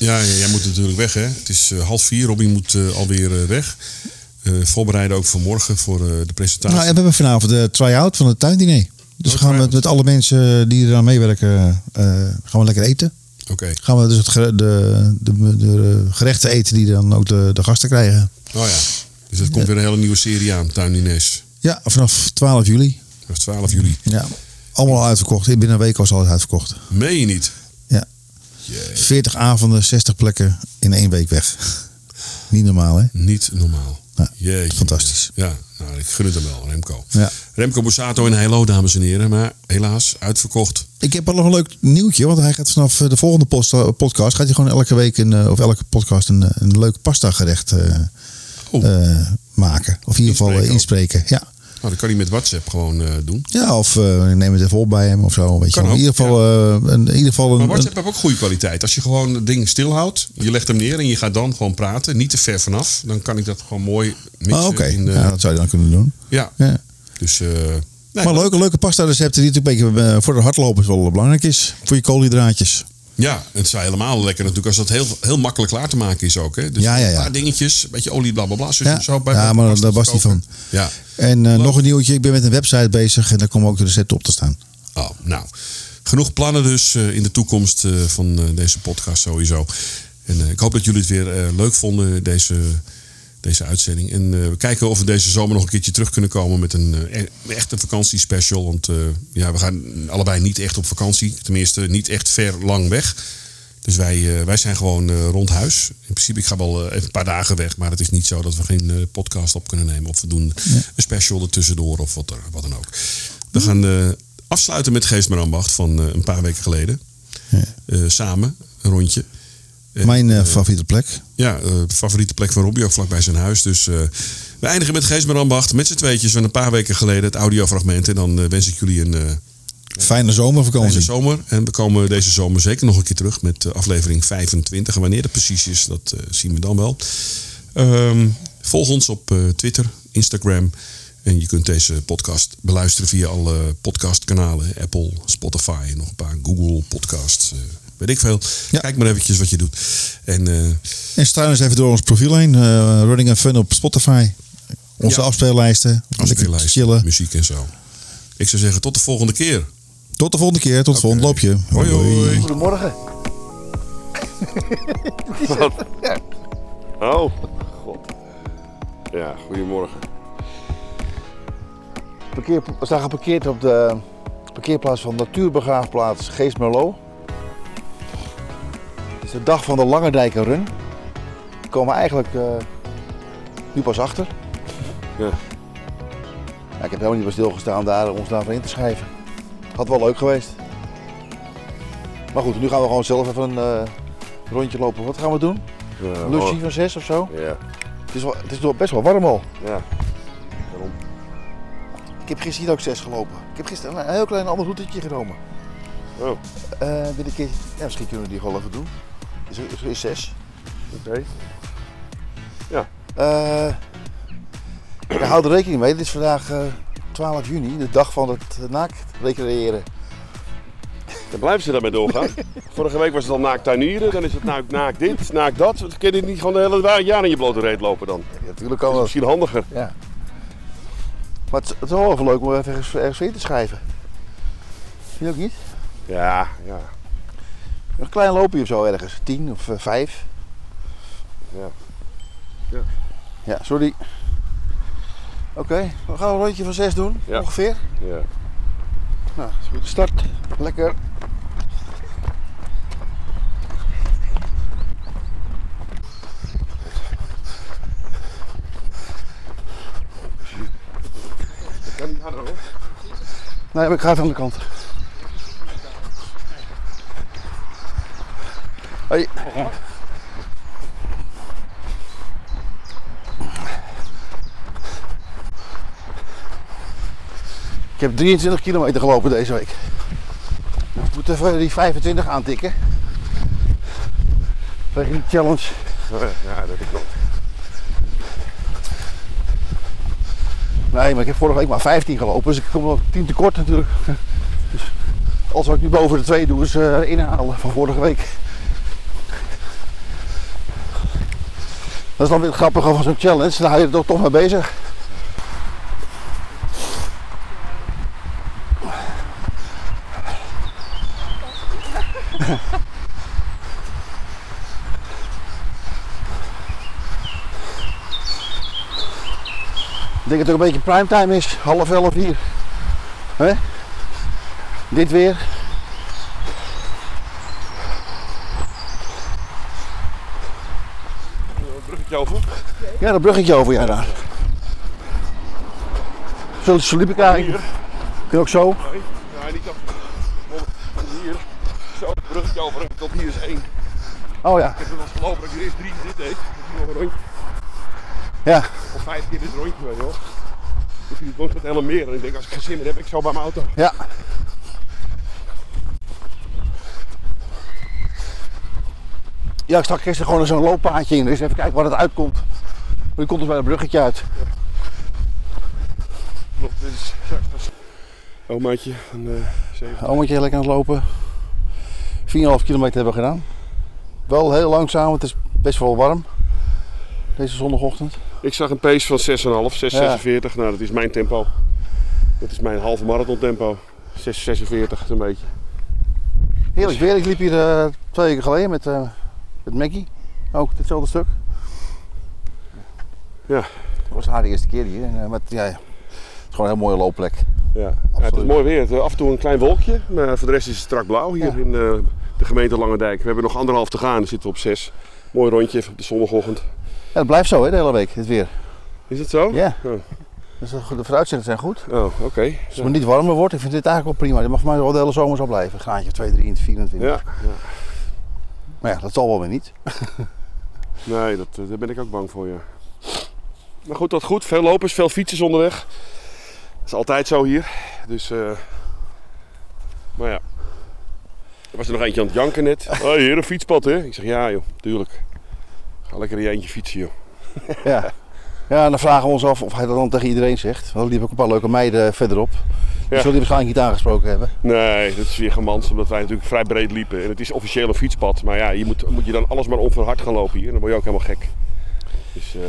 Ja, ja, jij moet natuurlijk weg, hè? Het is eh, half vier. Robin moet eh, alweer eh, weg. Voorbereiden ook voor morgen voor de presentatie. Nou, we hebben vanavond de try-out van het tuindiner. Dus Oh, gaan we met alle mensen die eraan meewerken, gaan we lekker eten. Oké. Gaan we dus het de, de, de gerechten eten die dan ook de, de gasten krijgen. Oh ja. Dus er komt weer een hele nieuwe serie aan, Tuin Ines. Ja, vanaf 12 juli. Is 12 juli. Ja. Allemaal al uitverkocht. Binnen een week was het al uitverkocht. Meen je niet? Ja. Jee. 40 avonden, 60 plekken in één week weg. Niet normaal, hè? Niet normaal. Ja, Jeetje. fantastisch. Ja, nou, ik gun het hem wel, Remco. Ja. Remco Bussato in Heilo, dames en heren. Maar helaas, uitverkocht. Ik heb al nog een leuk nieuwtje, want hij gaat vanaf eh, de volgende post- eh, podcast gaat hij gewoon elke week een, eh, of elke podcast een, een leuk pasta gerecht Oh. maken. Of in ieder geval Inspreken inspreken. Ja. Nou, dat kan hij met WhatsApp gewoon eh, doen. ja, of eh, neem het even op bij hem of zo. Weet je. In ieder geval, eh, in ieder geval een, Maar een- WhatsApp heeft ook goede kwaliteit. Als je gewoon het ding stilhoudt, je legt hem neer en je gaat dan gewoon praten. Niet te ver vanaf. Dan kan ik dat gewoon mooi mixen. Oh, Oké, ja, dat zou je dan kunnen doen. ja. Ja. Dus, nee, maar leuke, leuke pasta recepten die natuurlijk een beetje voor de hardlopers wel belangrijk is. Voor je koolhydraatjes. Ja, het is helemaal lekker natuurlijk als dat heel, heel makkelijk klaar te maken is ook. Hè? Dus Ja, ja, ja. een paar dingetjes, een beetje olie, bla bla bla. zo- Ja. zo bij Ja, maar daar was hij koken. van. Ja. En eh, nog een nieuwtje, ik ben met een website bezig en daar komen ook de recepten op te staan. Oh, nou, genoeg plannen dus eh, in de toekomst eh, van deze podcast sowieso. En ik hoop dat jullie het weer leuk vonden, deze, deze uitzending. En eh, we kijken of we deze zomer nog een keertje terug kunnen komen met een eh, e- echt een vakantiespecial. Want eh, ja, we gaan allebei niet echt op vakantie. Tenminste, niet echt ver lang weg. Dus wij, wij zijn gewoon rond huis. In principe, ik ga wel even een paar dagen weg. Maar het is niet zo dat we geen podcast op kunnen nemen. Of we doen een special ertussendoor of wat, er, wat dan ook. We gaan afsluiten met Geest met Ambacht van een paar weken geleden. Samen, een rondje. Mijn eh, eh, favoriete plek. ja, de favoriete plek van Robbie, ook vlakbij zijn huis. Dus we eindigen met Geest met Ambacht. Met z'n tweetjes van een paar weken geleden het audiofragment. En dan wens ik jullie een, Fijne zomervakantie. Deze zomer. En we komen deze zomer zeker nog een keer terug met aflevering 25. En wanneer dat precies is, dat zien we dan wel. Ehm, volg ons op Twitter, Instagram. En je kunt deze podcast beluisteren via alle podcastkanalen. Apple, Spotify en nog een paar Google podcasts. Weet ik veel. Ja. Kijk maar eventjes wat je doet. En eh, En struin eens even door ons profiel heen. eh, Running and Fun op Spotify. Onze Ja. afspeellijsten. Lekker afspeellijst, chillen. muziek en zo. Ik zou zeggen, tot de volgende keer. Tot de volgende keer. Tot het volgende loopje. Hoi hoi. Goedemorgen. Oh, god. Ja, goedemorgen. Parkeer, we staan geparkeerd op de parkeerplaats van Natuurbegraafplaats Geestmerlo. De dag van de Lange Dijken Run. We komen eigenlijk eh, nu pas achter. Ja. Ja, ik heb helemaal niet bij stilgestaan daar om ons daarvoor in te schrijven. Had wel leuk geweest. Maar goed, nu gaan we gewoon zelf even een eh, rondje lopen. Wat gaan we doen? Lunchie van 6 of zo? Ja, Het is, wel, het is best wel warm al. ja. Ik heb gisteren hier ook 6 gelopen. Ik heb gisteren een heel klein ander routetje genomen. Oh, Eh ja, misschien kunnen we die gewoon even doen. Is, is, is 6. oké. Eh ja, houd er rekening mee. Dit is vandaag eh, 12 juni, de dag van het naakt recreëren. Dan blijven ze daarmee doorgaan. Vorige week was het al naakt tuinieren, dan is het naakt, naakt dit, naakt dat. Dan kun je niet gewoon de hele jaar in je blote reet lopen dan. Ja, natuurlijk Dat kan is dat. misschien handiger. Ja. Maar het, is- het is wel even leuk om even ergens, ergens in te schrijven. Vind je ook niet? Ja, ja. Een klein loopje of zo ergens. 10 of 5. Ja. Ja. Ja, sorry. Oké, we gaan een rondje van 6 doen, Ja. ongeveer. ja. Nou, is goed. Start. Lekker. Kan niet harder hoor. Nee, maar ik ga even aan de kant. Hoi. Ik heb 23 kilometer gelopen deze week. Ik moet even die 25 aantikken. Tegen die challenge. Ja, dat nog. Nee, maar ik heb vorige week maar 15 gelopen, dus ik kom nog 10 tekort natuurlijk. Dus alles wat ik nu boven de 2 doe is eh, inhalen van vorige week. Is dan weer het grappige van zo'n challenge, daar hou je er toch, mee bezig. Ik denk dat het ook een beetje primetime is, half elf hier. Hè? Dit weer. Bruggetje over. Ja, dat bruggetje over, ja daar. Zo, zo liep ik eigenlijk. Kun je ook zo? Nee, ja, niet op. Hier. Zo, bruggetje over en tot hier is één. Oh ja, Ik heb er wel eens gelopen dat ik er eerst drie dit deed. Nog een rondje. ja. Of vijf keer dit rondje, weet je wel. Dus je het met helemaal meer. En ik denk, als ik geen zin meer heb, ik zo bij mijn auto. Ja. Ja, ik stak gisteren gewoon zo'n looppaadje in. Dus even kijken wat het uitkomt. Maar die komt dus bij het bruggetje uit. Klopt, dit is... Ja, is... Omaatje, een uh, zeven. Omaatje lekker aan het lopen. 4,5 kilometer hebben we gedaan. Wel heel langzaam, het is best wel warm. Deze zondagochtend. Ik zag een pace van 6,5, 6,46. Nou, dat is mijn tempo. Dat is mijn halve marathon tempo. 6,46 is een beetje. Heerlijk weer. Ik liep hier eh, twee weken geleden met, eh met Maggie. Ook hetzelfde stuk. Ja. Dat was haar eerste keer hier. En, eh, met, ja, het is gewoon een heel mooie loopplek. Ja, ja het is mooi weer. Het, eh, Af en toe een klein wolkje, maar voor de rest is het strak blauw hier Ja. in eh, de gemeente Langendijk. We hebben nog anderhalf te gaan, dan zitten we op zes. Mooi rondje op de zondagochtend. Ja, het blijft zo hè, de hele week, het weer. Is het zo? Ja. Oh, Dus de de vooruitzichten zijn goed. oh oké. Als het niet warmer wordt, ik vind dit eigenlijk wel prima. Dit mag voor mij wel de hele zomer zo blijven. Graadje of 2, 23, 24. Ja, ja. Maar ja, dat zal wel weer niet. Nee, dat, eh, daar ben ik ook bang voor, ja. Maar goed, dat goed. Veel lopers, veel fietsers onderweg. Dat is altijd zo hier. Dus eh, Maar ja. Er was er nog eentje aan het janken net. Oh, hier een fietspad, hè? Ik zeg, ja joh, tuurlijk. Ga lekker in je eentje fietsen, joh. Ja. ja, en dan vragen we ons af of hij dat dan tegen iedereen zegt. Want die hebben ook een paar leuke meiden verderop. Die zullen die waarschijnlijk niet aangesproken hebben. Nee, dat is weer gemans, omdat wij natuurlijk vrij breed liepen. En het is officieel een fietspad. Maar ja, je moet, moet je dan alles maar onverhard gaan lopen hier. Dan word je ook helemaal gek. Dus, eh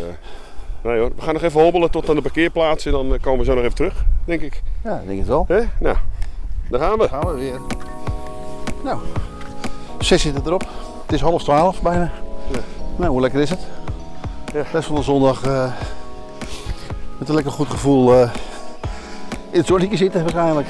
nee hoor. We gaan nog even hobbelen tot aan de parkeerplaats. En dan eh, komen we zo nog even terug, denk ik. Ja, ik denk het wel. Hè? Nou, daar gaan we. gaan we weer. Nou, zes zit erop. Het is half twaalf bijna. Ja. Nou, hoe lekker is het? Ja. Rest van de zondag eh, met een lekker goed gevoel in het zonnetje zitten waarschijnlijk.